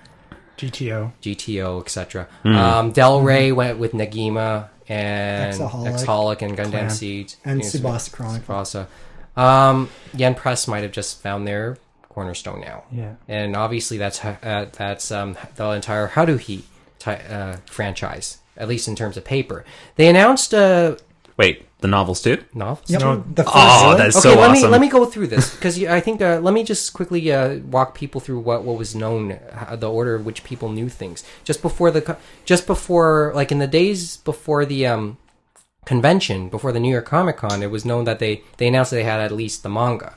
GTO. GTO, etc. Um, Del Rey went with Negima and xxxHolic. xxxHolic and Gundam Clan. Seeds And you know, Tsubasa Chronicle. Tsubasa. Um, Yen Press might have just found their cornerstone now, Yeah. and obviously that's uh, that's um, the entire Haruhi ti- uh, franchise, at least in terms of paper. They announced a Wait, the novels too? Novels? Yep, No- the first Oh, one. that's Okay, so let awesome. me let me go through this because I think uh, let me just quickly uh, walk people through what, what was known, how, the order of which people knew things just before the just before like in the days before the um, convention before the New York Comic Con, it was known that they they announced that they had at least the manga.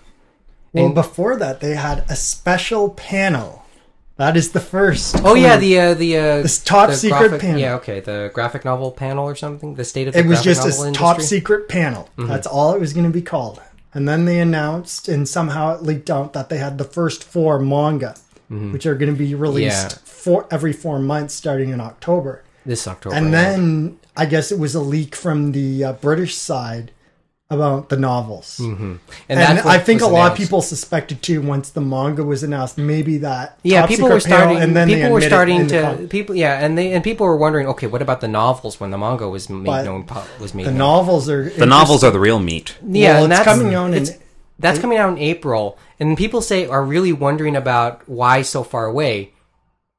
Well, And- before that, they had a special panel. That is the first. Oh yeah, the uh, the uh, This top the secret graphic, panel. Yeah, okay, the graphic novel panel or something. The state of the it was just a top secret panel. Mm-hmm. That's all it was going to be called. And then they announced, and somehow it leaked out that they had the first four manga, which are going to be released Mm-hmm. Yeah. for every four months starting in October. this October. And yeah. then I guess it was a leak from the uh, British side about the novels. Mm-hmm. and, And, that's what I think a was lot of people suspected too once the manga was announced. Maybe that Yeah, people were starting. and then people were starting to people. Yeah, and they and people were wondering, okay, what about the novels when the manga was made But known? Was made the known? novels are The novels are the real meat. Yeah, well, and it's that's coming out in That's coming out in April, and people say are really wondering about why so far away.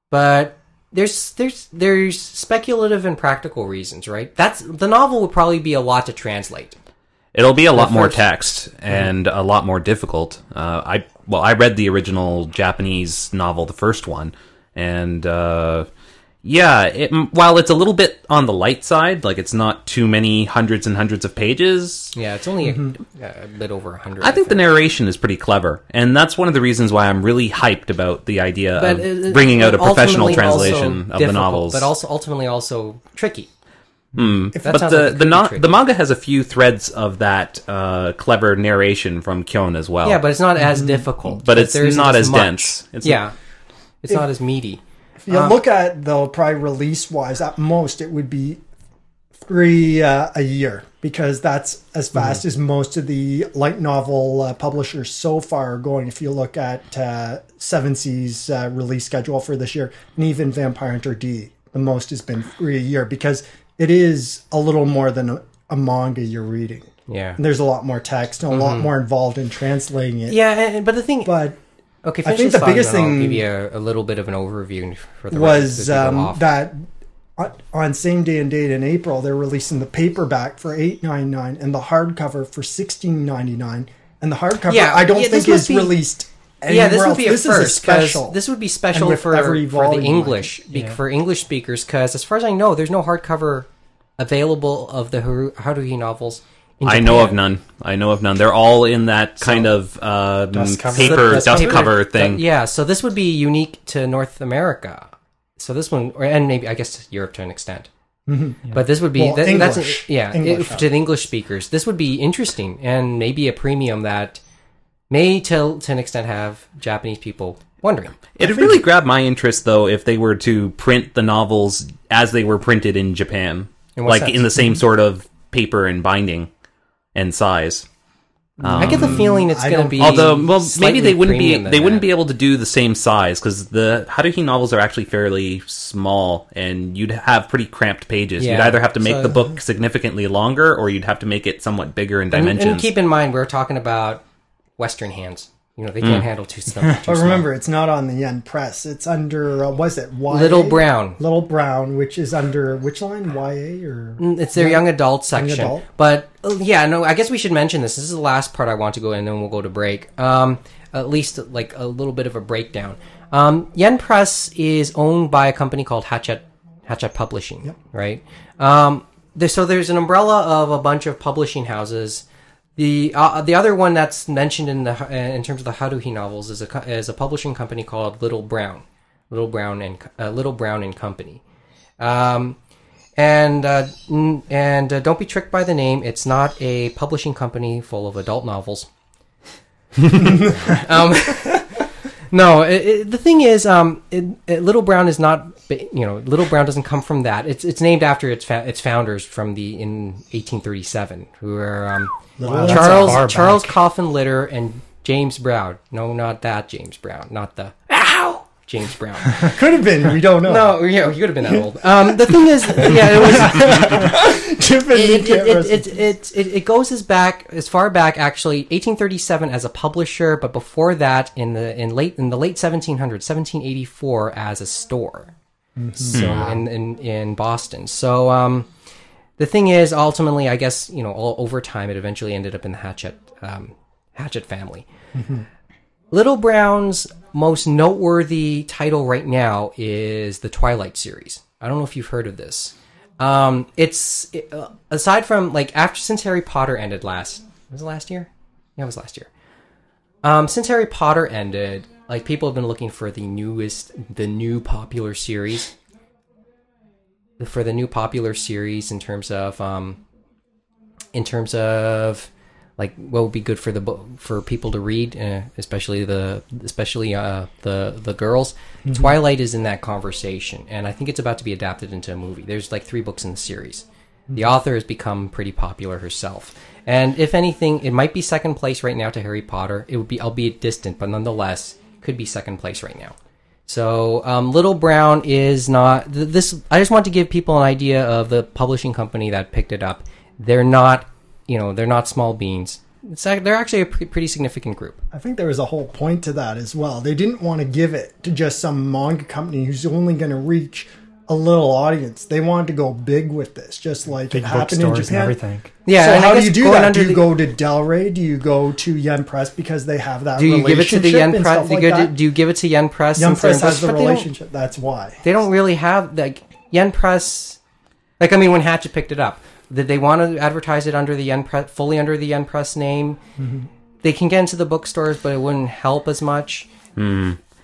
But there's there's there's speculative and practical reasons, right? That's the novel would probably be a lot to translate. It'll be a lot more text and a lot more difficult. Uh, I well, I read the original Japanese novel, the first one, and uh, yeah, it, while it's a little bit on the light side, like it's not too many hundreds and hundreds of pages. Yeah, it's only a, a bit over a hundred. I think the narration is pretty clever, and that's one of the reasons why I'm really hyped about the idea but of it- bringing out a professional translation of the novels. but also ultimately also tricky. If but the like the, could no- the manga has a few threads of that uh, clever narration from Kyon as well. Yeah, but it's not as difficult. But it's There isn't not as as much. dense. It's yeah, it's not as meaty. If you look at though, probably release wise, at most it would be three uh, a year because that's as fast as most of the light novel uh, publishers so far are going. If you look at uh, Seven Seas uh, release schedule for this year, and even Vampire Hunter D, the most has been three a year because it is a little more than a, a manga you're reading. Yeah, And there's a lot more text and a lot more involved in translating it. yeah, and, but the thing, But okay, I think the biggest I'll thing give you a, a little bit of an overview for the was rest as we go um, that on- same day and date in April they're releasing the paperback for eight ninety nine and the hardcover for sixteen ninety nine and the hardcover Yeah, I don't yeah, think is be- released yeah, this anywhere would be a this is a special. This would be special for, every for the volume, English be- Yeah. for English speakers because, as far as I know, there's no hardcover available of the Haru- Haruhi novels. in I know of none. I know of none. They're all in that kind of uh, Dust cover. paper Dust dust cover. cover thing. Yeah, so this would be unique to North America. So this one, or, and maybe I guess Europe to an extent. But this would be Well, that- that's English. yeah English, it- to the English speakers. This would be interesting and maybe a premium that may to to an extent have Japanese people wondering. It'd really grab my interest though if they were to print the novels as they were printed in Japan, In like sense? in the same sort of paper and binding and size. I get the um, feeling it's going to be Although, well, maybe they wouldn't be premium than they wouldn't be able to do the same size because the Haruhi novels are actually fairly small, and you'd have pretty cramped pages. You'd either have to make so- the book significantly longer, or you'd have to make it somewhat bigger in And, dimensions. and keep in mind, we're talking about Western hands. You know, they Mm. can't handle too, sm- too But small. remember, it's not on the Yen Press. It's under uh, was it YA? Little Brown. Little Brown, which is under which line? YA or It's their young adult section. adult? But uh, yeah, no, I guess we should mention this. This is the last part I want to go in, and then we'll go to break. Um, at least like a little bit of a breakdown. Um, Yen Press is owned by a company called Hachette Hachette Publishing, right? Um, there, so there's an umbrella of a bunch of publishing houses. The uh, the other one that's mentioned in the in terms of the Haruhi novels is a is a publishing company called Little Brown, Little Brown and uh, Little Brown and Company. Um, and uh, n- and uh, don't be tricked by the name. It's not a publishing company full of adult novels. um, no, it, it, the thing is, um, it, it, Little Brown is not. You know, Little Brown doesn't come from that. It's it's named after its fa- its founders from the in 1837, who were um, Wow, Charles Charles back. Coffin Little and James Brown. No, not that James Brown. Not the ow James Brown. could have been. We don't know. No, yeah, you could have been that old. Um, the thing is, yeah, it was Chip and me it, it, it, it, it, it, it goes as back as far back actually 1837 as a publisher, but before that in the in late in the late 1700s, 1784 as a store. So in, in in Boston. So um, the thing is, ultimately, I guess you know, all over time, it eventually ended up in the Hachette um, Hachette family. Little Brown's most noteworthy title right now is the Twilight series. I don't know if you've heard of this. Um, it's it, uh, aside from like after since Harry Potter ended last was it last year? Yeah, it was last year. Um, since Harry Potter ended, like people have been looking for the newest, the new popular series. For the new popular series in terms of um, in terms of like what would be good for the bo- for people to read, uh, especially the especially uh, the the girls. Twilight is in that conversation, and I think it's about to be adapted into a movie. There's like three books in the series. The author has become pretty popular herself, and if anything, it might be second place right now to Harry Potter. It would be, albeit distant, but nonetheless, could be second place right now. So, um, Little Brown is not th- this. I just want to give people an idea of the publishing company that picked it up. They're not, you know, they're not small beans. It's, ac- they're actually a pre- pretty significant group. I think there was a whole point to that as well. They didn't want to give it to just some manga company who's only going to reach a little audience. They wanted to go big with this, just like Big it happened in bookstores and Japan. everything. Yeah. so and how do you do that? under Do you the- go to Del Rey? Do you go to Yen Press because they have that? Do you give it to the Yen Press? stuff Do, like you do you give it to Yen Press? Yen Press has the But they don't- relationship. That's why. they don't really have like Yen Press. Like I mean, when Hachette picked it up, did they want to advertise it under the Yen Press, fully under the Yen Press name? They can get into the bookstores, but it wouldn't help as much.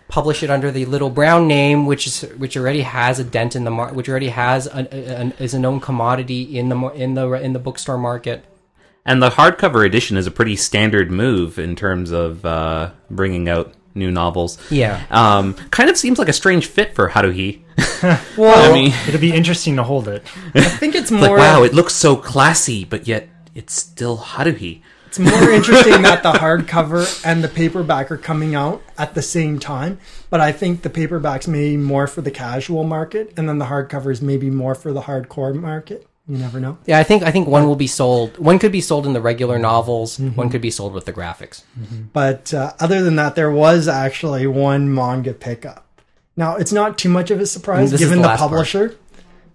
Publish it under the Little Brown name, which is which already has a dent in the market, which already has an, an, is a known commodity in the in the in the bookstore market. And the hardcover edition is a pretty standard move in terms of uh, bringing out new novels. Yeah. Um, kind of seems like a strange fit for Haruhi. Well, I mean, It'd be interesting to hold it. I think it's like, more. wow, it looks so classy, but yet it's still Haruhi. It's more interesting that the hardcover and the paperback are coming out at the same time. But I think the paperbacks may be more for the casual market, and then the hardcovers maybe more for the hardcore market. You never know. Yeah, I think I think one will be sold. One could be sold in the regular novels. One could be sold with the graphics. But uh, other than that, there was actually one manga pickup. Now, it's not too much of a surprise This given the the, last part. publisher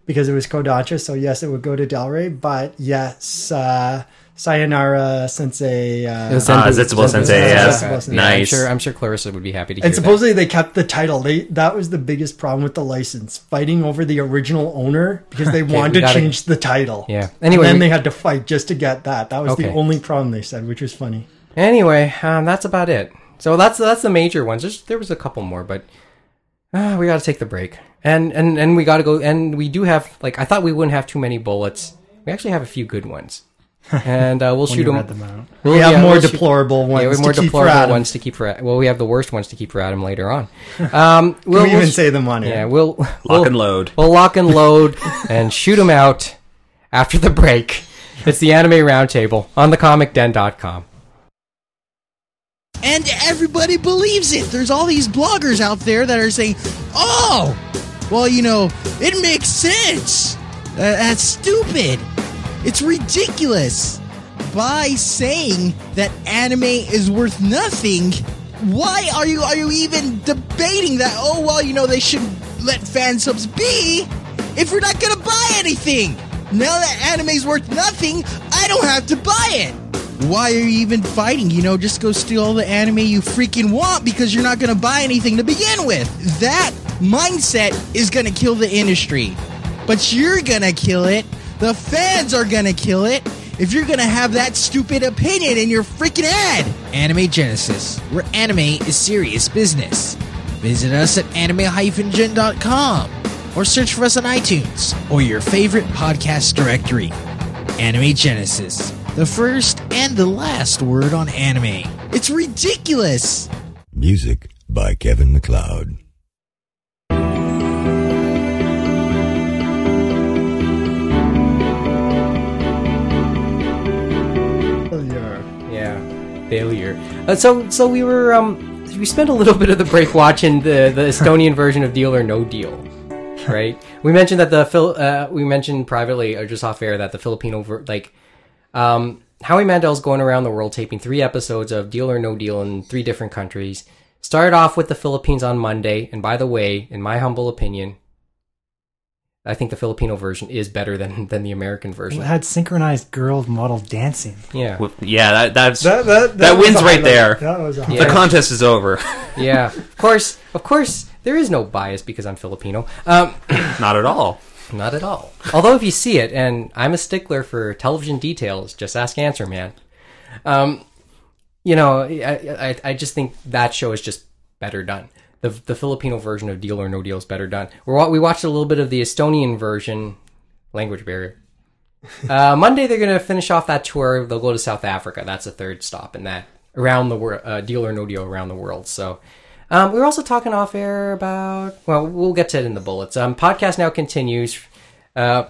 because it was Kodansha. So, yes, it would go to Del Rey. But yes, uh, Sayonara Sensei. Uh, It was Ah, Zenbu- Zetsubo Zenbu- Sensei, Zenbu- yes. Zenbu- Nice. I'm sure. I'm sure Clarissa would be happy to hear and that. supposedly they kept the title. They that was the biggest problem with the license, fighting over the original owner because they we wanted to gotta- change the title. Yeah. and Anyway, then we- they had to fight just to get that. That was the only problem they said, which was funny. Anyway, um, that's about it. So that's that's the major ones. There's, there was a couple more, but uh, we got to take the break, and and and we got to go. And we do have like I thought we wouldn't have too many bullets. We actually have a few good ones, and uh, we'll shoot you them. read them out. We have more we'll shoot- deplorable ones Yeah, we have to more keep for deplorable Adam. ones to keep for. Well, we have the worst ones to keep for Adam later on. Um, we'll, we we'll even sh- say them on Yeah, we'll Lock we'll, and load. We'll lock and load and shoot them out after the break. It's the Anime Roundtable on thecomicden.com. and everybody believes it. There's all these bloggers out there that are saying, "Oh, well, you know, it makes sense. Uh, that's stupid. It's ridiculous." By saying that anime is worth nothing, why are you are you even debating that? Oh, well, you know, they should let fan subs be if we're not gonna buy anything. Now that anime's worth nothing, I don't have to buy it. Why are you even fighting? You know, just go steal all the anime you freaking want because you're not to buy anything to begin with. That mindset is to kill the industry. But you're to kill it. The fans are going to kill it. If you're going to have that stupid opinion in your freaking ad. Anime Genesis, where anime is serious business. Visit us at anime-gen.com or search for us on iTunes or your favorite podcast directory. Anime Genesis, the first and the last word on anime. It's ridiculous! Music by Kevin MacLeod. Failure. Uh, so, so we were um, we spent a little bit of the break watching the the Estonian version of Deal or No Deal, right? we mentioned that the Phil, uh, we mentioned privately or just off air that the Filipino ver- like, um, Howie Mandel's going around the world taping three episodes of Deal or No Deal in three different countries. Started off with the Philippines on Monday, and by the way, in my humble opinion, I think the Filipino version is better than than the American It version. had synchronized girl model dancing. Yeah, Well, Yeah, that, that's That, that, That was wins right there. That was a the contest is over. yeah. Of course, of course, there is no bias because I'm Filipino. Um, Not at all. not at all. Although if you see it, and I'm a stickler for television details, just ask Answer Man. Um, you know, I, I I just think that show is just better done. The the Filipino version of Deal or No Deal is better done. We're, we watched a little bit of the Estonian version, language barrier. Uh, Monday they're gonna finish off that tour. They'll go to South Africa. That's the third stop in that around the world. Uh, Deal or No Deal around the world. So. Um, we were also talking off air about. Well, we'll get to it in the bullets. Um, podcast now continues. Uh,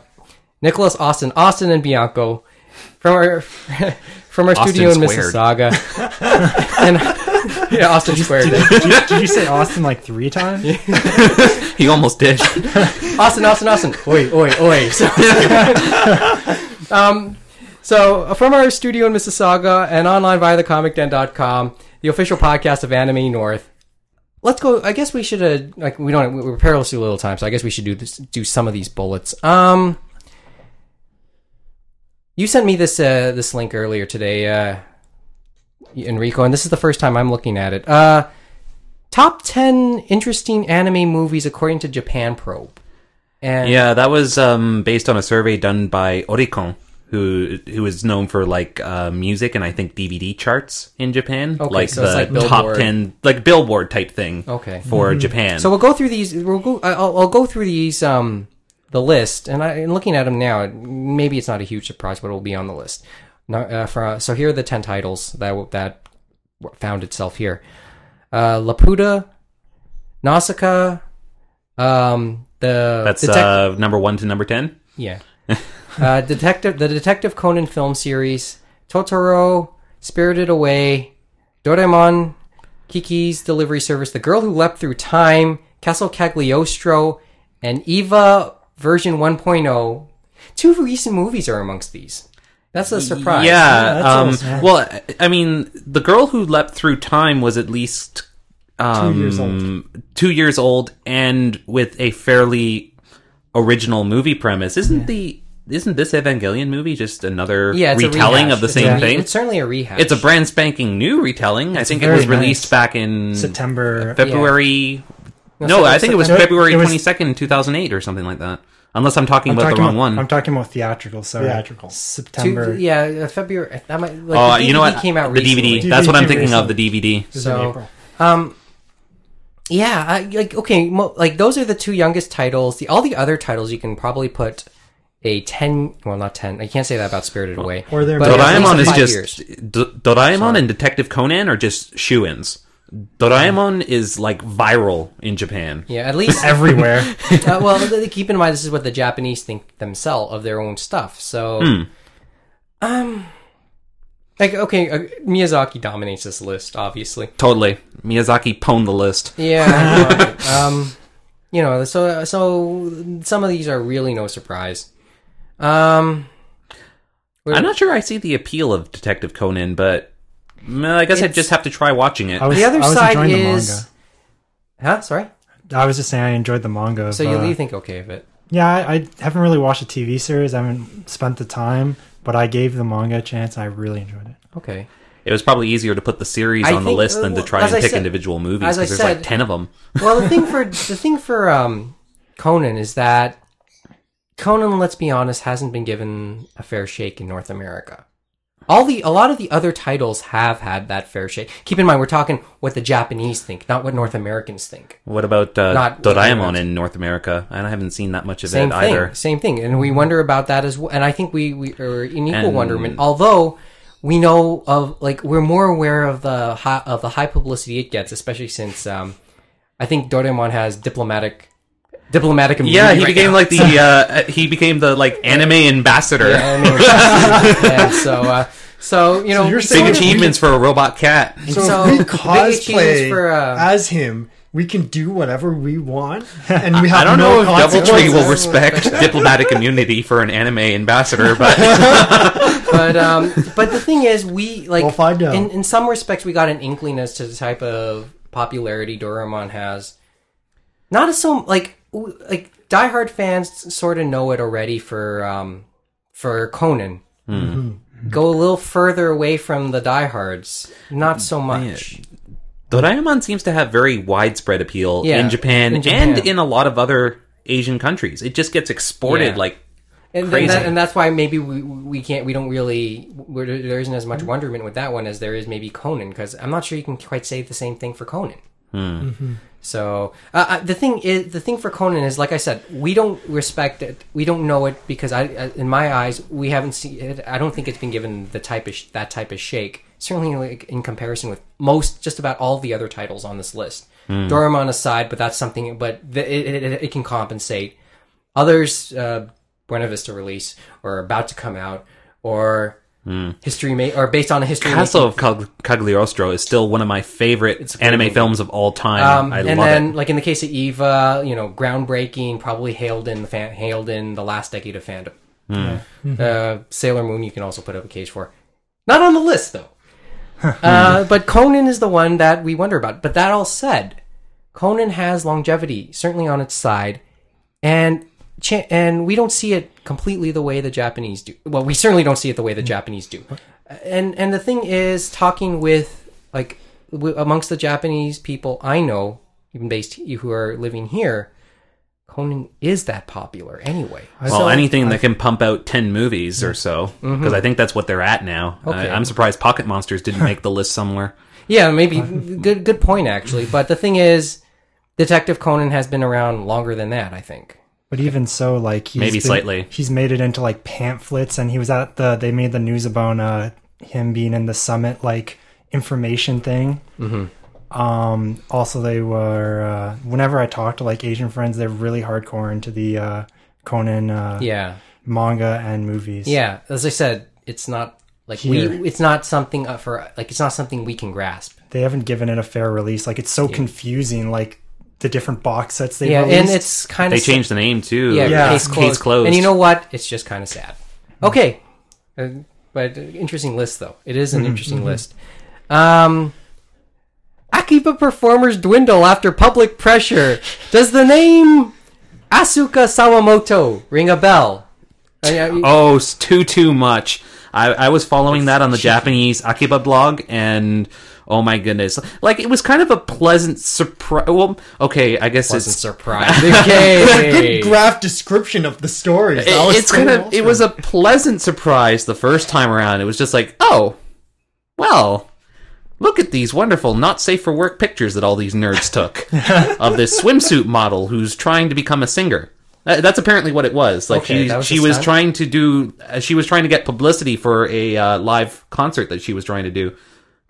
Nicholas Austin, Austin and Bianco from our from our Austin studio in squared. Mississauga, and yeah, Austin squared. it. Did you, did you say Austin like three times? He almost did. Austin, Austin, Austin. Oi, oi, oi. So, um, so uh, from our studio in Mississauga and online via thecomicden.com, the official podcast of Anime North. Let's go. I guess we should uh, like we don't we're perilously little time, so I guess we should do this, do some of these bullets. Um, you sent me this uh, this link earlier today, uh, Enrico, and this is the first time I'm looking at it. Uh, top ten interesting anime movies according to Japan Probe. And Yeah, that was um, based on a survey done by Oricon, who who is known for like uh, music and I think DVD charts in Japan, Okay, like so it's the like top ten, like Billboard type thing. Okay. for Japan. So we'll go through these. We'll go. I'll, I'll go through these. Um, the list, and I, and looking at them now, maybe it's not a huge surprise, but it will be on the list. Uh, for, so here are the ten titles that that found itself here: uh, Laputa, Nausicaa, um, the that's detec- uh, number one to number ten. yeah, uh, detective, the Detective Conan film series, Totoro, Spirited Away, Doraemon, Kiki's Delivery Service, The Girl Who Leapt Through Time, Castle Cagliostro, and Eva version 1.0. Two recent movies are amongst these. That's a surprise. Yeah. that's um, awesome. Well, I- I mean, the girl who leapt through time was at least um, years old. Two years old, and with a fairly original movie premise. Isn't the isn't this Evangelion movie just another Yeah, retelling of the It's same re- thing? It's certainly a rehash. It's a brand spanking new retelling. I think it was released nice. back in September. February. No, No, so- I think it was September- February twenty second, two thousand eight, or something like that. Unless I'm talking I'm about talking the wrong about, one. I'm talking about theatrical. Sorry, Theatrical. September. Two, yeah, uh, February. That might. Like, oh, the DVD you know what? Came out the recently. DVD. That's what I'm DVD thinking of. The DVD. So- Um, yeah, I, like okay, mo- like those are the two youngest titles. The all the other titles you can probably put a ten. Well, not ten. I can't say that about Spirited Away. Or they're but Doraemon is just. D- Doraemon and Detective Conan are just shoe-ins. Doraemon is like viral in Japan. Yeah, at least. everywhere. uh, well, keep in mind this is what the Japanese think themselves of their own stuff. So, Hmm. um, like okay, uh, Miyazaki dominates this list, obviously. Totally. Miyazaki pwned the list. Yeah, right? um, you know, so so some of these are really no surprise. Um, I'm not sure I see the appeal of Detective Conan, but mm, I guess I It's- just have to try watching it. I was, The other I was side enjoying is- the manga. huh? Sorry. I was just saying I enjoyed the manga. So but- you, you think okay of it? Yeah, I, I haven't really watched a TV series. I haven't spent the time, but I gave the manga a chance. I really enjoyed it. Okay. It was probably easier to put the series I on the think- list than to uh, try as and I pick said- individual movies as I because there's like said- ten of them. Well, the thing for the thing for um, Conan is that Conan, let's be honest, hasn't been given a fair shake in North America. All the a lot of the other titles have had that fair shake. Keep in mind, we're talking what the Japanese think, not what North Americans think. What about uh, Not- Doraemon in North America? And I haven't seen that much of Same it thing, either. same thing, and we wonder about that as well. And I think we we are in equal And- wonderment, although we know of like we're more aware of the high, of the high publicity it gets, especially since um, I think Doraemon has diplomatic diplomatic immunity. Yeah, he right became now. like the uh, he became the like anime ambassador. Yeah, I mean, and so, uh, so you know, you're saying Big sort of- achievements for a robot cat. So, So, we cosplay for, uh, as him, we can do whatever we want, and we have I don't no know if DoubleTree will respect diplomatic immunity for an anime ambassador, but but um, but the thing is, we like We'll find out. In, in some respects, we got an inkling as to the type of popularity Doraemon has. Not as so like w- like diehard fans sort of know it already for um for Conan. Mm-hmm. Go a little further away from the diehards, not so much. Doraemon seems to have very widespread appeal Yeah, in, Japan in Japan. and in a lot of other Asian countries. It just gets exported Yeah. like and, Crazy. and, that, and that's why maybe we we can't we don't really we're, there isn't as much wonderment with that one as there is maybe Conan because I'm not sure you can quite say the same thing for Conan. So uh, uh, the thing is the thing for Conan is like I said we don't respect it. We don't know it because I uh, in my eyes we haven't seen it. I don't think it's been given the type of sh- that type of shake. Certainly like in comparison with most just about all the other titles on this list. Doraemon aside but that's something but the, it, it, it can compensate. Others uh, Buena Vista release or about to come out or history made or based on a history Castle making- of Cag- Cagliostro is still one of my favorite anime movie. films of all time. Um, I and love then, it. like in the case of Eva, you know, groundbreaking, probably hailed in the fan, hailed in the last decade of fandom. Uh, Sailor Moon, you can also put up a case for. Not on the list though. uh, but Conan is the one that we wonder about. But that all said, Conan has longevity certainly on its side, and cha- and we don't see it completely the way the Japanese do. Well, we certainly don't see it the way the Japanese do. Uh, and and the thing is, talking with like w- amongst the Japanese people I know, even based who are living here, Conan is that popular anyway. Well, So- anything that can pump out 10 movies or so, mm-hmm. because I think that's what they're at now. Mm-hmm. Okay. I, I'm surprised Pocket Monsters didn't make the list somewhere. Yeah, maybe good good point actually. But the thing is, Detective Conan has been around longer than that. I think. But even so, like he's Maybe been- slightly. he's made it into like pamphlets, and he was at the. They made the news about uh, him being in the summit like information thing. Mm-hmm. Um. Also, they were. Uh, whenever I talk to like Asian friends, they're really hardcore into the uh, Conan uh, Yeah, manga and movies. yeah. As I said, it's not like Here. we. It's not something uh, for like it's not something we can grasp. they haven't given it a fair release. Like it's so confusing. Like the different box sets they Yeah, released. and it's kind of They of changed the name too. Yeah, Yeah. Case, closed. Case closed. And you know what? It's just kind of sad. Okay, uh, but uh, interesting list though. It is an interesting list. Um, Akiba performers dwindle after public pressure. Does the name Asuka Sawamoto ring a bell? I- I- Oh, s- too too much. I, I was following that on the Japanese Akiba blog, and oh my goodness, like it was kind of a pleasant surprise. Well, okay, I guess wasn't it's surprised. Good Okay. graph description of the story. it- was it's so kind of awesome. it was a pleasant surprise the first time around. It was just like, oh, well, look at these wonderful not safe for work pictures that all these nerds took of this swimsuit model who's trying to become a singer. That's apparently what it was. Like Okay, she, was she was trying to do, uh, she was trying to get publicity for a uh, live concert that she was trying to do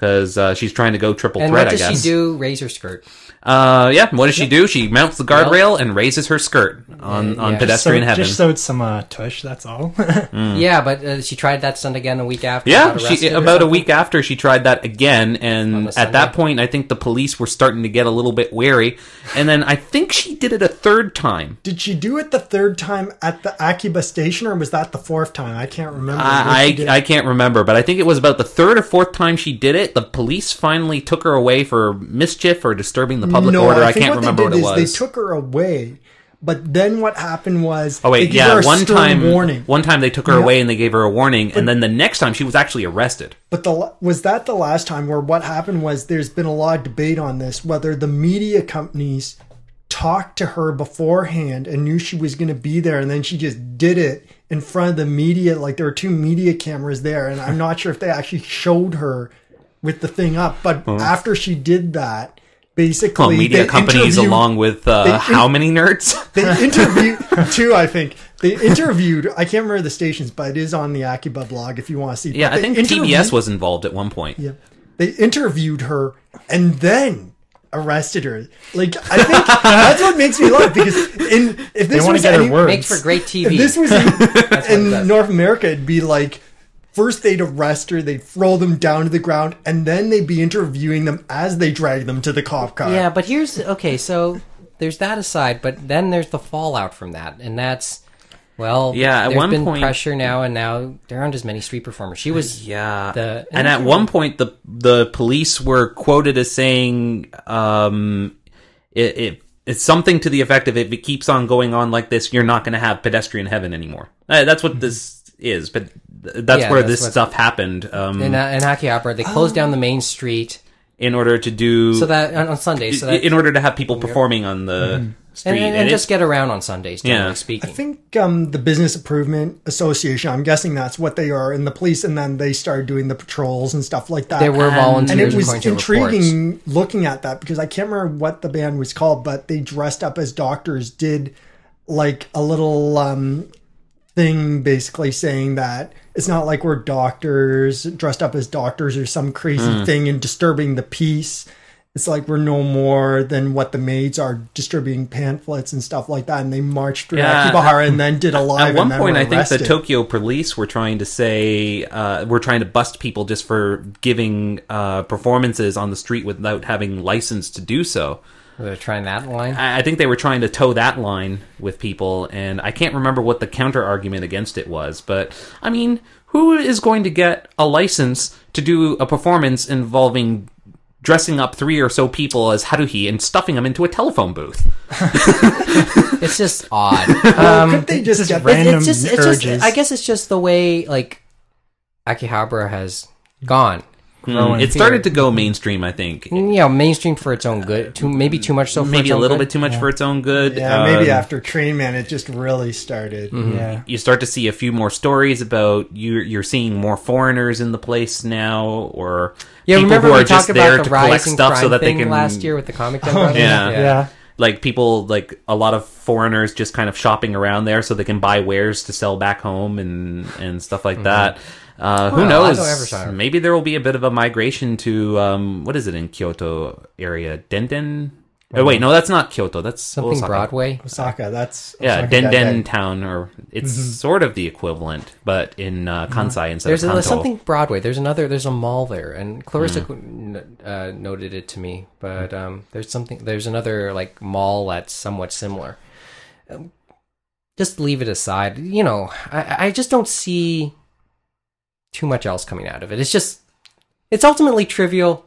because uh, she's trying to go triple and threat. what does I she do? Her skirt. Uh, yeah. What does she do? She mounts the guardrail and raises her skirt on, Yeah, on yeah. pedestrian so, heaven. Just sewed some uh, tush. That's all. Yeah, but uh, she tried that stunt again a week after. Mm. Yeah, got she, arrested or about a week after she tried that again, and the at that point, I think the police were starting to get a little bit wary. And then I think she did it a third time. Did she do it the third time at the Akiba station, or was that the fourth time? I can't remember. what she I, did. I I can't remember, but I think it was about the third or fourth time she did it. The police finally took her away for mischief or disturbing the public no, order. I, think can't what remember what it is was. They took her away, but then what happened was Oh wait, yeah. a One time, warning. one time they took her away and they gave her a warning, and then the next time she was actually arrested. But the was that the last time where what happened was there's been a lot of debate on this whether the media companies talked to her beforehand and knew she was going to be there and then she just did it in front of the media like there were two media cameras there and I'm not sure if they actually showed her with the thing up but uh-huh. after she did that basically Well, media companies along with uh, they- how many nerds? they interviewed two i think they interviewed i can't remember the stations but it is on the akiba blog if you want to see yeah, I think TBS was involved at one point. yeah. They interviewed her and then arrested her. Like I think that's what makes me laugh because in if this wanna was get her any, words. Makes for great TV. if this was in, in. North America, it'd be like first they'd arrest her, they'd throw them down to the ground, and then they'd be interviewing them as they drag them to the cop car. Yeah, but here's okay. So there's that aside, but then there's the fallout from that, and that's well, Yeah, at one been point- pressure now, and now there aren't as many street performers. She was Yeah, The- and at one point the the police were quoted as saying, um, it, it it's something to the effect of if it keeps on going on like this, you're not going to have pedestrian heaven anymore. Uh, that's what this is, but th- that's Yeah, where that's this stuff happened. Um, in, uh, in Akihabara. They closed down the main street in order to do so that on, on Sundays, so that in order to have people performing on the street, and, and, And and just get around on Sundays. Generally Yeah. speaking, I think um, the Business Improvement Association. I'm guessing that's what they are in the police, and then they started doing the patrols and stuff like that. there were and volunteers it was according reports. intriguing looking at that because I can't remember what the band was called, but they dressed up as doctors, did like a little um, thing basically saying that it's not like we're doctors dressed up as doctors or some crazy Hmm. thing and disturbing the peace. It's like we're no more than what the maids are distributing pamphlets and stuff like that. And they marched through Yeah, Akibahara and then did a live. At one point, I think the. Tokyo police were trying to say uh, we're trying to bust people just for giving uh, performances on the street without having license to do so. They're trying that line. I, I think they were trying to toe that line with people, and I can't remember what the counter argument against it was. But I mean, who is going to get a license to do a performance involving dressing up three or so people as Haruhi and stuffing them into a telephone booth? It's just odd. Well, Um, could they just, just get random- it's just, it's just, urges. I guess it's just the way like Akihabara has gone. Growing mm. it started to go mainstream, I think. Mm, you know, mainstream for its own good. Too maybe too much so. For Maybe its a little good. bit too much for its own good. Yeah, maybe Um, after Train Man, it just really started. Mm-hmm. Yeah. you start to see a few more stories about you. You're seeing more foreigners in the place now, or Yeah, people remember who we are just talked there about to the collect rising stuff so that they can last year with the comic Den oh, brothers? yeah. Yeah. like people like a lot of foreigners just kind of shopping around there so they can buy wares to sell back home and and stuff like mm-hmm. that. Uh, who Well, knows? don't ever sign up. Maybe there will be a bit of a migration to um, what is it in Kyoto area? Denden. Oh wait, no, that's not Kyoto. That's Something Osaka. Broadway. Osaka, that's Yeah, Osaka Den Dendai. Den town, or it's sort of the equivalent, but in uh, Kansai instead There's of a, Kanto. something Broadway. There's another. There's a mall there, and Clarissa n- uh, noted it to me. But um, there's something. There's another like mall that's somewhat similar. Um, just leave it aside. You know, I, I just don't see too much else coming out of it. It's just, it's ultimately trivial.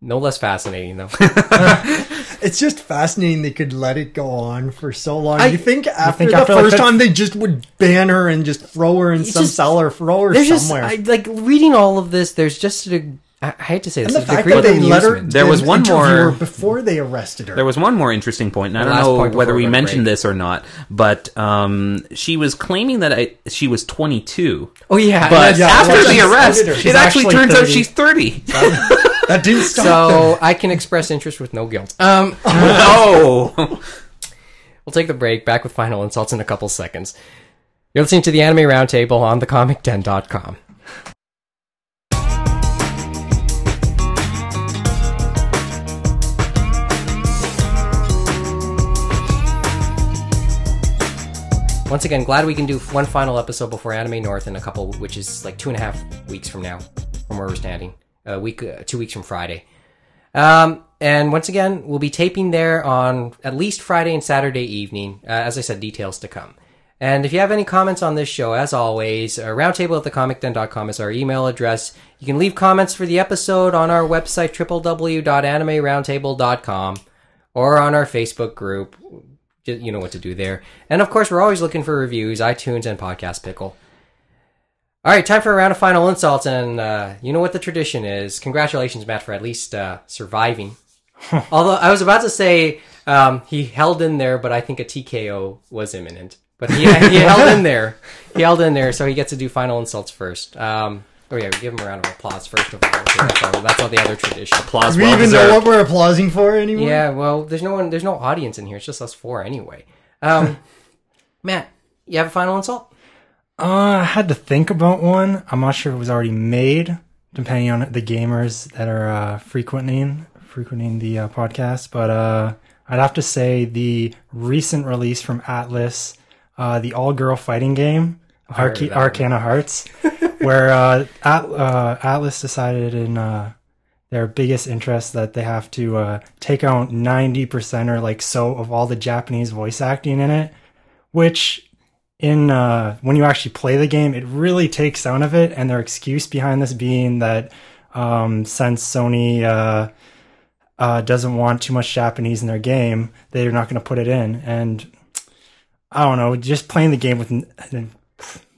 No less fascinating though. It's just fascinating they could let it go on for so long. I- you think after think the after, first the- time they just would ban her and just throw her in some just- cellar, throw her There's just somewhere. I, like reading all of this. There's just a, I I hate to say this, and the a fact that they let her. There was one more- her before they arrested her. There was one more interesting point, and I don't know whether we we go to mentioned break. this or not, but um, she was claiming that I, she was 22. Oh yeah, But yeah, after well, the arrest, it She's actually actually turns out she's 30. that didn't stop so them. I can express interest with no guilt. Um, oh, we'll take the break. Back with final insults in a couple seconds. You're listening to the Anime Roundtable on thecomicden.com. Once again, glad we can do one final episode before Anime North in a couple, which is like two and a half weeks from now, from where we're standing. A week, uh, two weeks from Friday. Um, and once again, we'll be taping there on at least Friday and Saturday evening. Uh, as I said, details to come. And if you have any comments on this show, as always, uh, roundtable at thecomicden.com is our email address. You can leave comments for the episode on our website, www.animeroundtable.com, or on our Facebook group. You know what to do there. And of course, we're always looking for reviews, iTunes and Podcast Pickle. All right, time for a round of final insults, and uh, you know what the tradition is. Congratulations, Matt, for at least uh, surviving. Although I was about to say um, he held in there, but I think a TKO was imminent. But he, he held in there. He held in there, so he gets to do final insults first. Um, oh yeah, we give him a round of applause first of all. That's all, that's all the other tradition. applause Do we well even know what we're applauding for anymore? Yeah, well, there's no one, there's no audience in here. It's just us four anyway. Um, Matt, you have a final insult? Uh, I had to think about one. I'm not sure if it was already made, depending on the gamers that are uh, frequenting frequenting the uh, podcast. But uh, I'd have to say the recent release from Atlus, uh, the all girl fighting game, heard Arca- of one. Arcana Hearts, where uh, At- uh, Atlus decided in uh, their biggest interest that they have to uh, take out 90% or like so of all the Japanese voice acting in it, which in uh, when you actually play the game, it really takes out of it. And their excuse behind this being that um, since Sony uh, uh, doesn't want too much Japanese in their game, they're not going to put it in. And I don't know, just playing the game with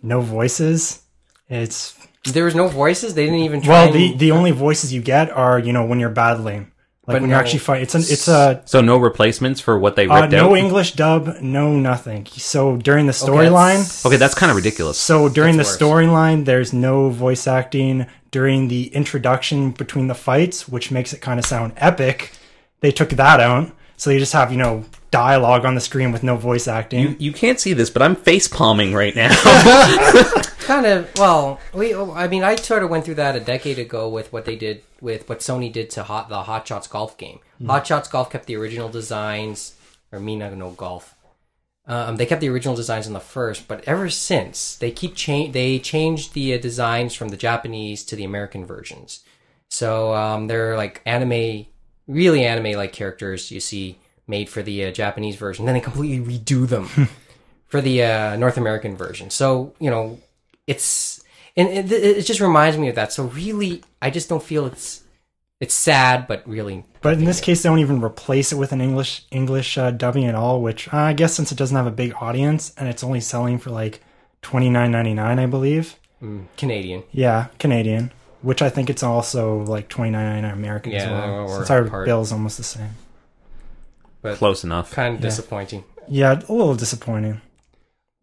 no voices, it's There was no voices. They didn't even try. well, the, and- the only voices you get are you know when you're battling, like when no- you're actually fighting. It's an it's a So no replacements for what they uh, ripped no out. English dub, no nothing. So during the storyline, that's- Okay, that's kind of ridiculous. so during the That's worse. storyline, there's no voice acting during the introduction between the fights, which makes it kind of sound epic. They took that out, so you just have you know dialogue on the screen with no voice acting. You, you can't see this, but I'm face palming right now. kind of well we i mean i sort of went through that a decade ago with what they did with what sony did to hot the hot shots golf game hot shots golf kept the original designs or me not know golf um, they kept the original designs in the first but ever since they keep change they changed the uh, designs from the japanese to the american versions so um, they're like anime really anime like characters you see made for the uh, japanese version then they completely redo them for the uh, North American version. So you know, it's and it, it just reminds me of that. So really, I just don't feel it's it's sad, but really, But in this case, they don't even replace it with an English English uh, dubbing at all. Which uh, I guess since it doesn't have a big audience and it's only selling for like twenty nine ninety nine, I believe. Canadian. Yeah, Canadian. Which I think it's also like twenty nine ninety nine American as Yeah, well. or Since our part. bill's almost the same. But Close enough. kind of disappointing. Yeah, a little disappointing.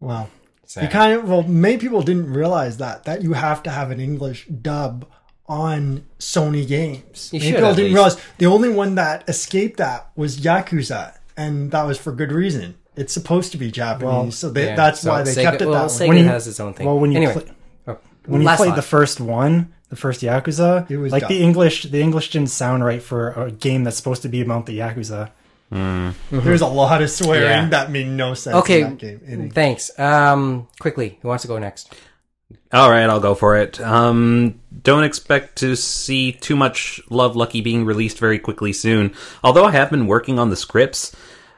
Well, Sad. you kind of well, many people didn't realize that that you have to have an English dub on Sony games. You Many should, people at didn't least. realize the only one that escaped that was Yakuza, and that was for good reason. It's supposed to be Japanese, Well, so they, Yeah, that's so why they Sega- kept it well, that Sega way. When you- has its own thing. Well, when you anyway, play, oh, when you last played thought. the first one, the first Yakuza, It was like dumb. the English, the English didn't sound right for a game that's supposed to be about the Yakuza. There's a lot of swearing Yeah. that made no sense Okay, in that game. It- thanks. Um, quickly, who wants to go next? All right, I'll go for it. Um, don't expect to see too much Love Lucky being released very quickly soon. Although I have been working on the scripts,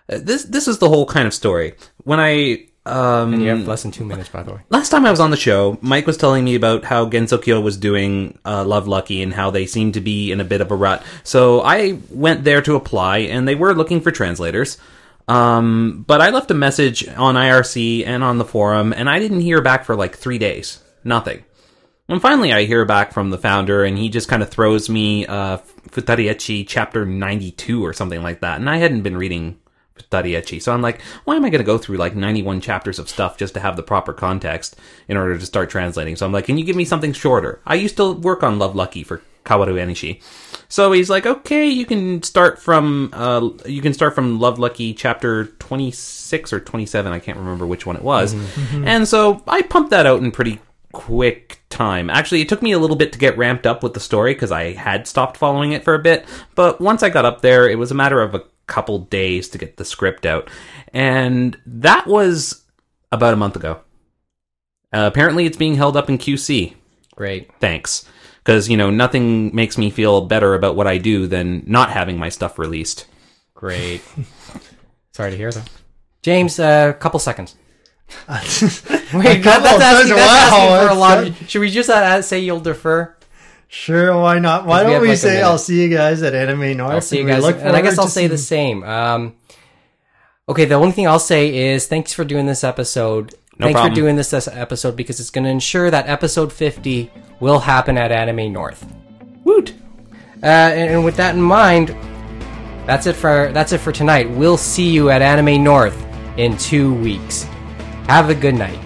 uh, this this is the whole kind of story. When I um, And you have less than two minutes, by the way. last time I was on the show, Mike was telling me about how Gensokyo was doing uh, Love Lucky and how they seemed to be in a bit of a rut. So I went there to apply, and they were looking for translators. Um, but I left a message on IRC and on the forum, and I didn't hear back for like three days. Nothing. And finally, I hear back from the founder, and he just kind of throws me uh, Futari Ecchi chapter 92 or something like that. And I hadn't been reading Futari Ecchi, so I'm like, why am I going to go through like 91 chapters of stuff just to have the proper context in order to start translating? So I'm like, can you give me something shorter? I used to work on Love Lucky for Kawaru Enishi. So he's like, okay, you can start from uh, you can start from Love Lucky chapter 26 or 27. I can't remember which one it was. And so I pumped that out in pretty quick time. Actually, it took me a little bit to get ramped up with the story because I had stopped following it for a bit. But once I got up there, it was a matter of a couple days to get the script out. And that was about a month ago. Uh, apparently, it's being held up in QC. Great. Thanks. Because, you know, nothing makes me feel better about what I do than not having my stuff released. Great. Sorry to hear that. James, a couple seconds. Wait, that, couple that's asking, that's asking wow, for a lot. that's- Should we just uh, say you'll defer? Sure, why not? Why don't have we like say. I'll see you guys at Anime North? I'll see you guys, look and I guess I'll say the same. Um, okay, the only thing I'll say is thanks for doing this episode. No thanks problem. for doing this this episode because it's going to ensure that episode 50 will happen at Anime North. Woot! Uh, and, and with that in mind, that's it for that's it for tonight. We'll see you at Anime North in two weeks. Have a good night.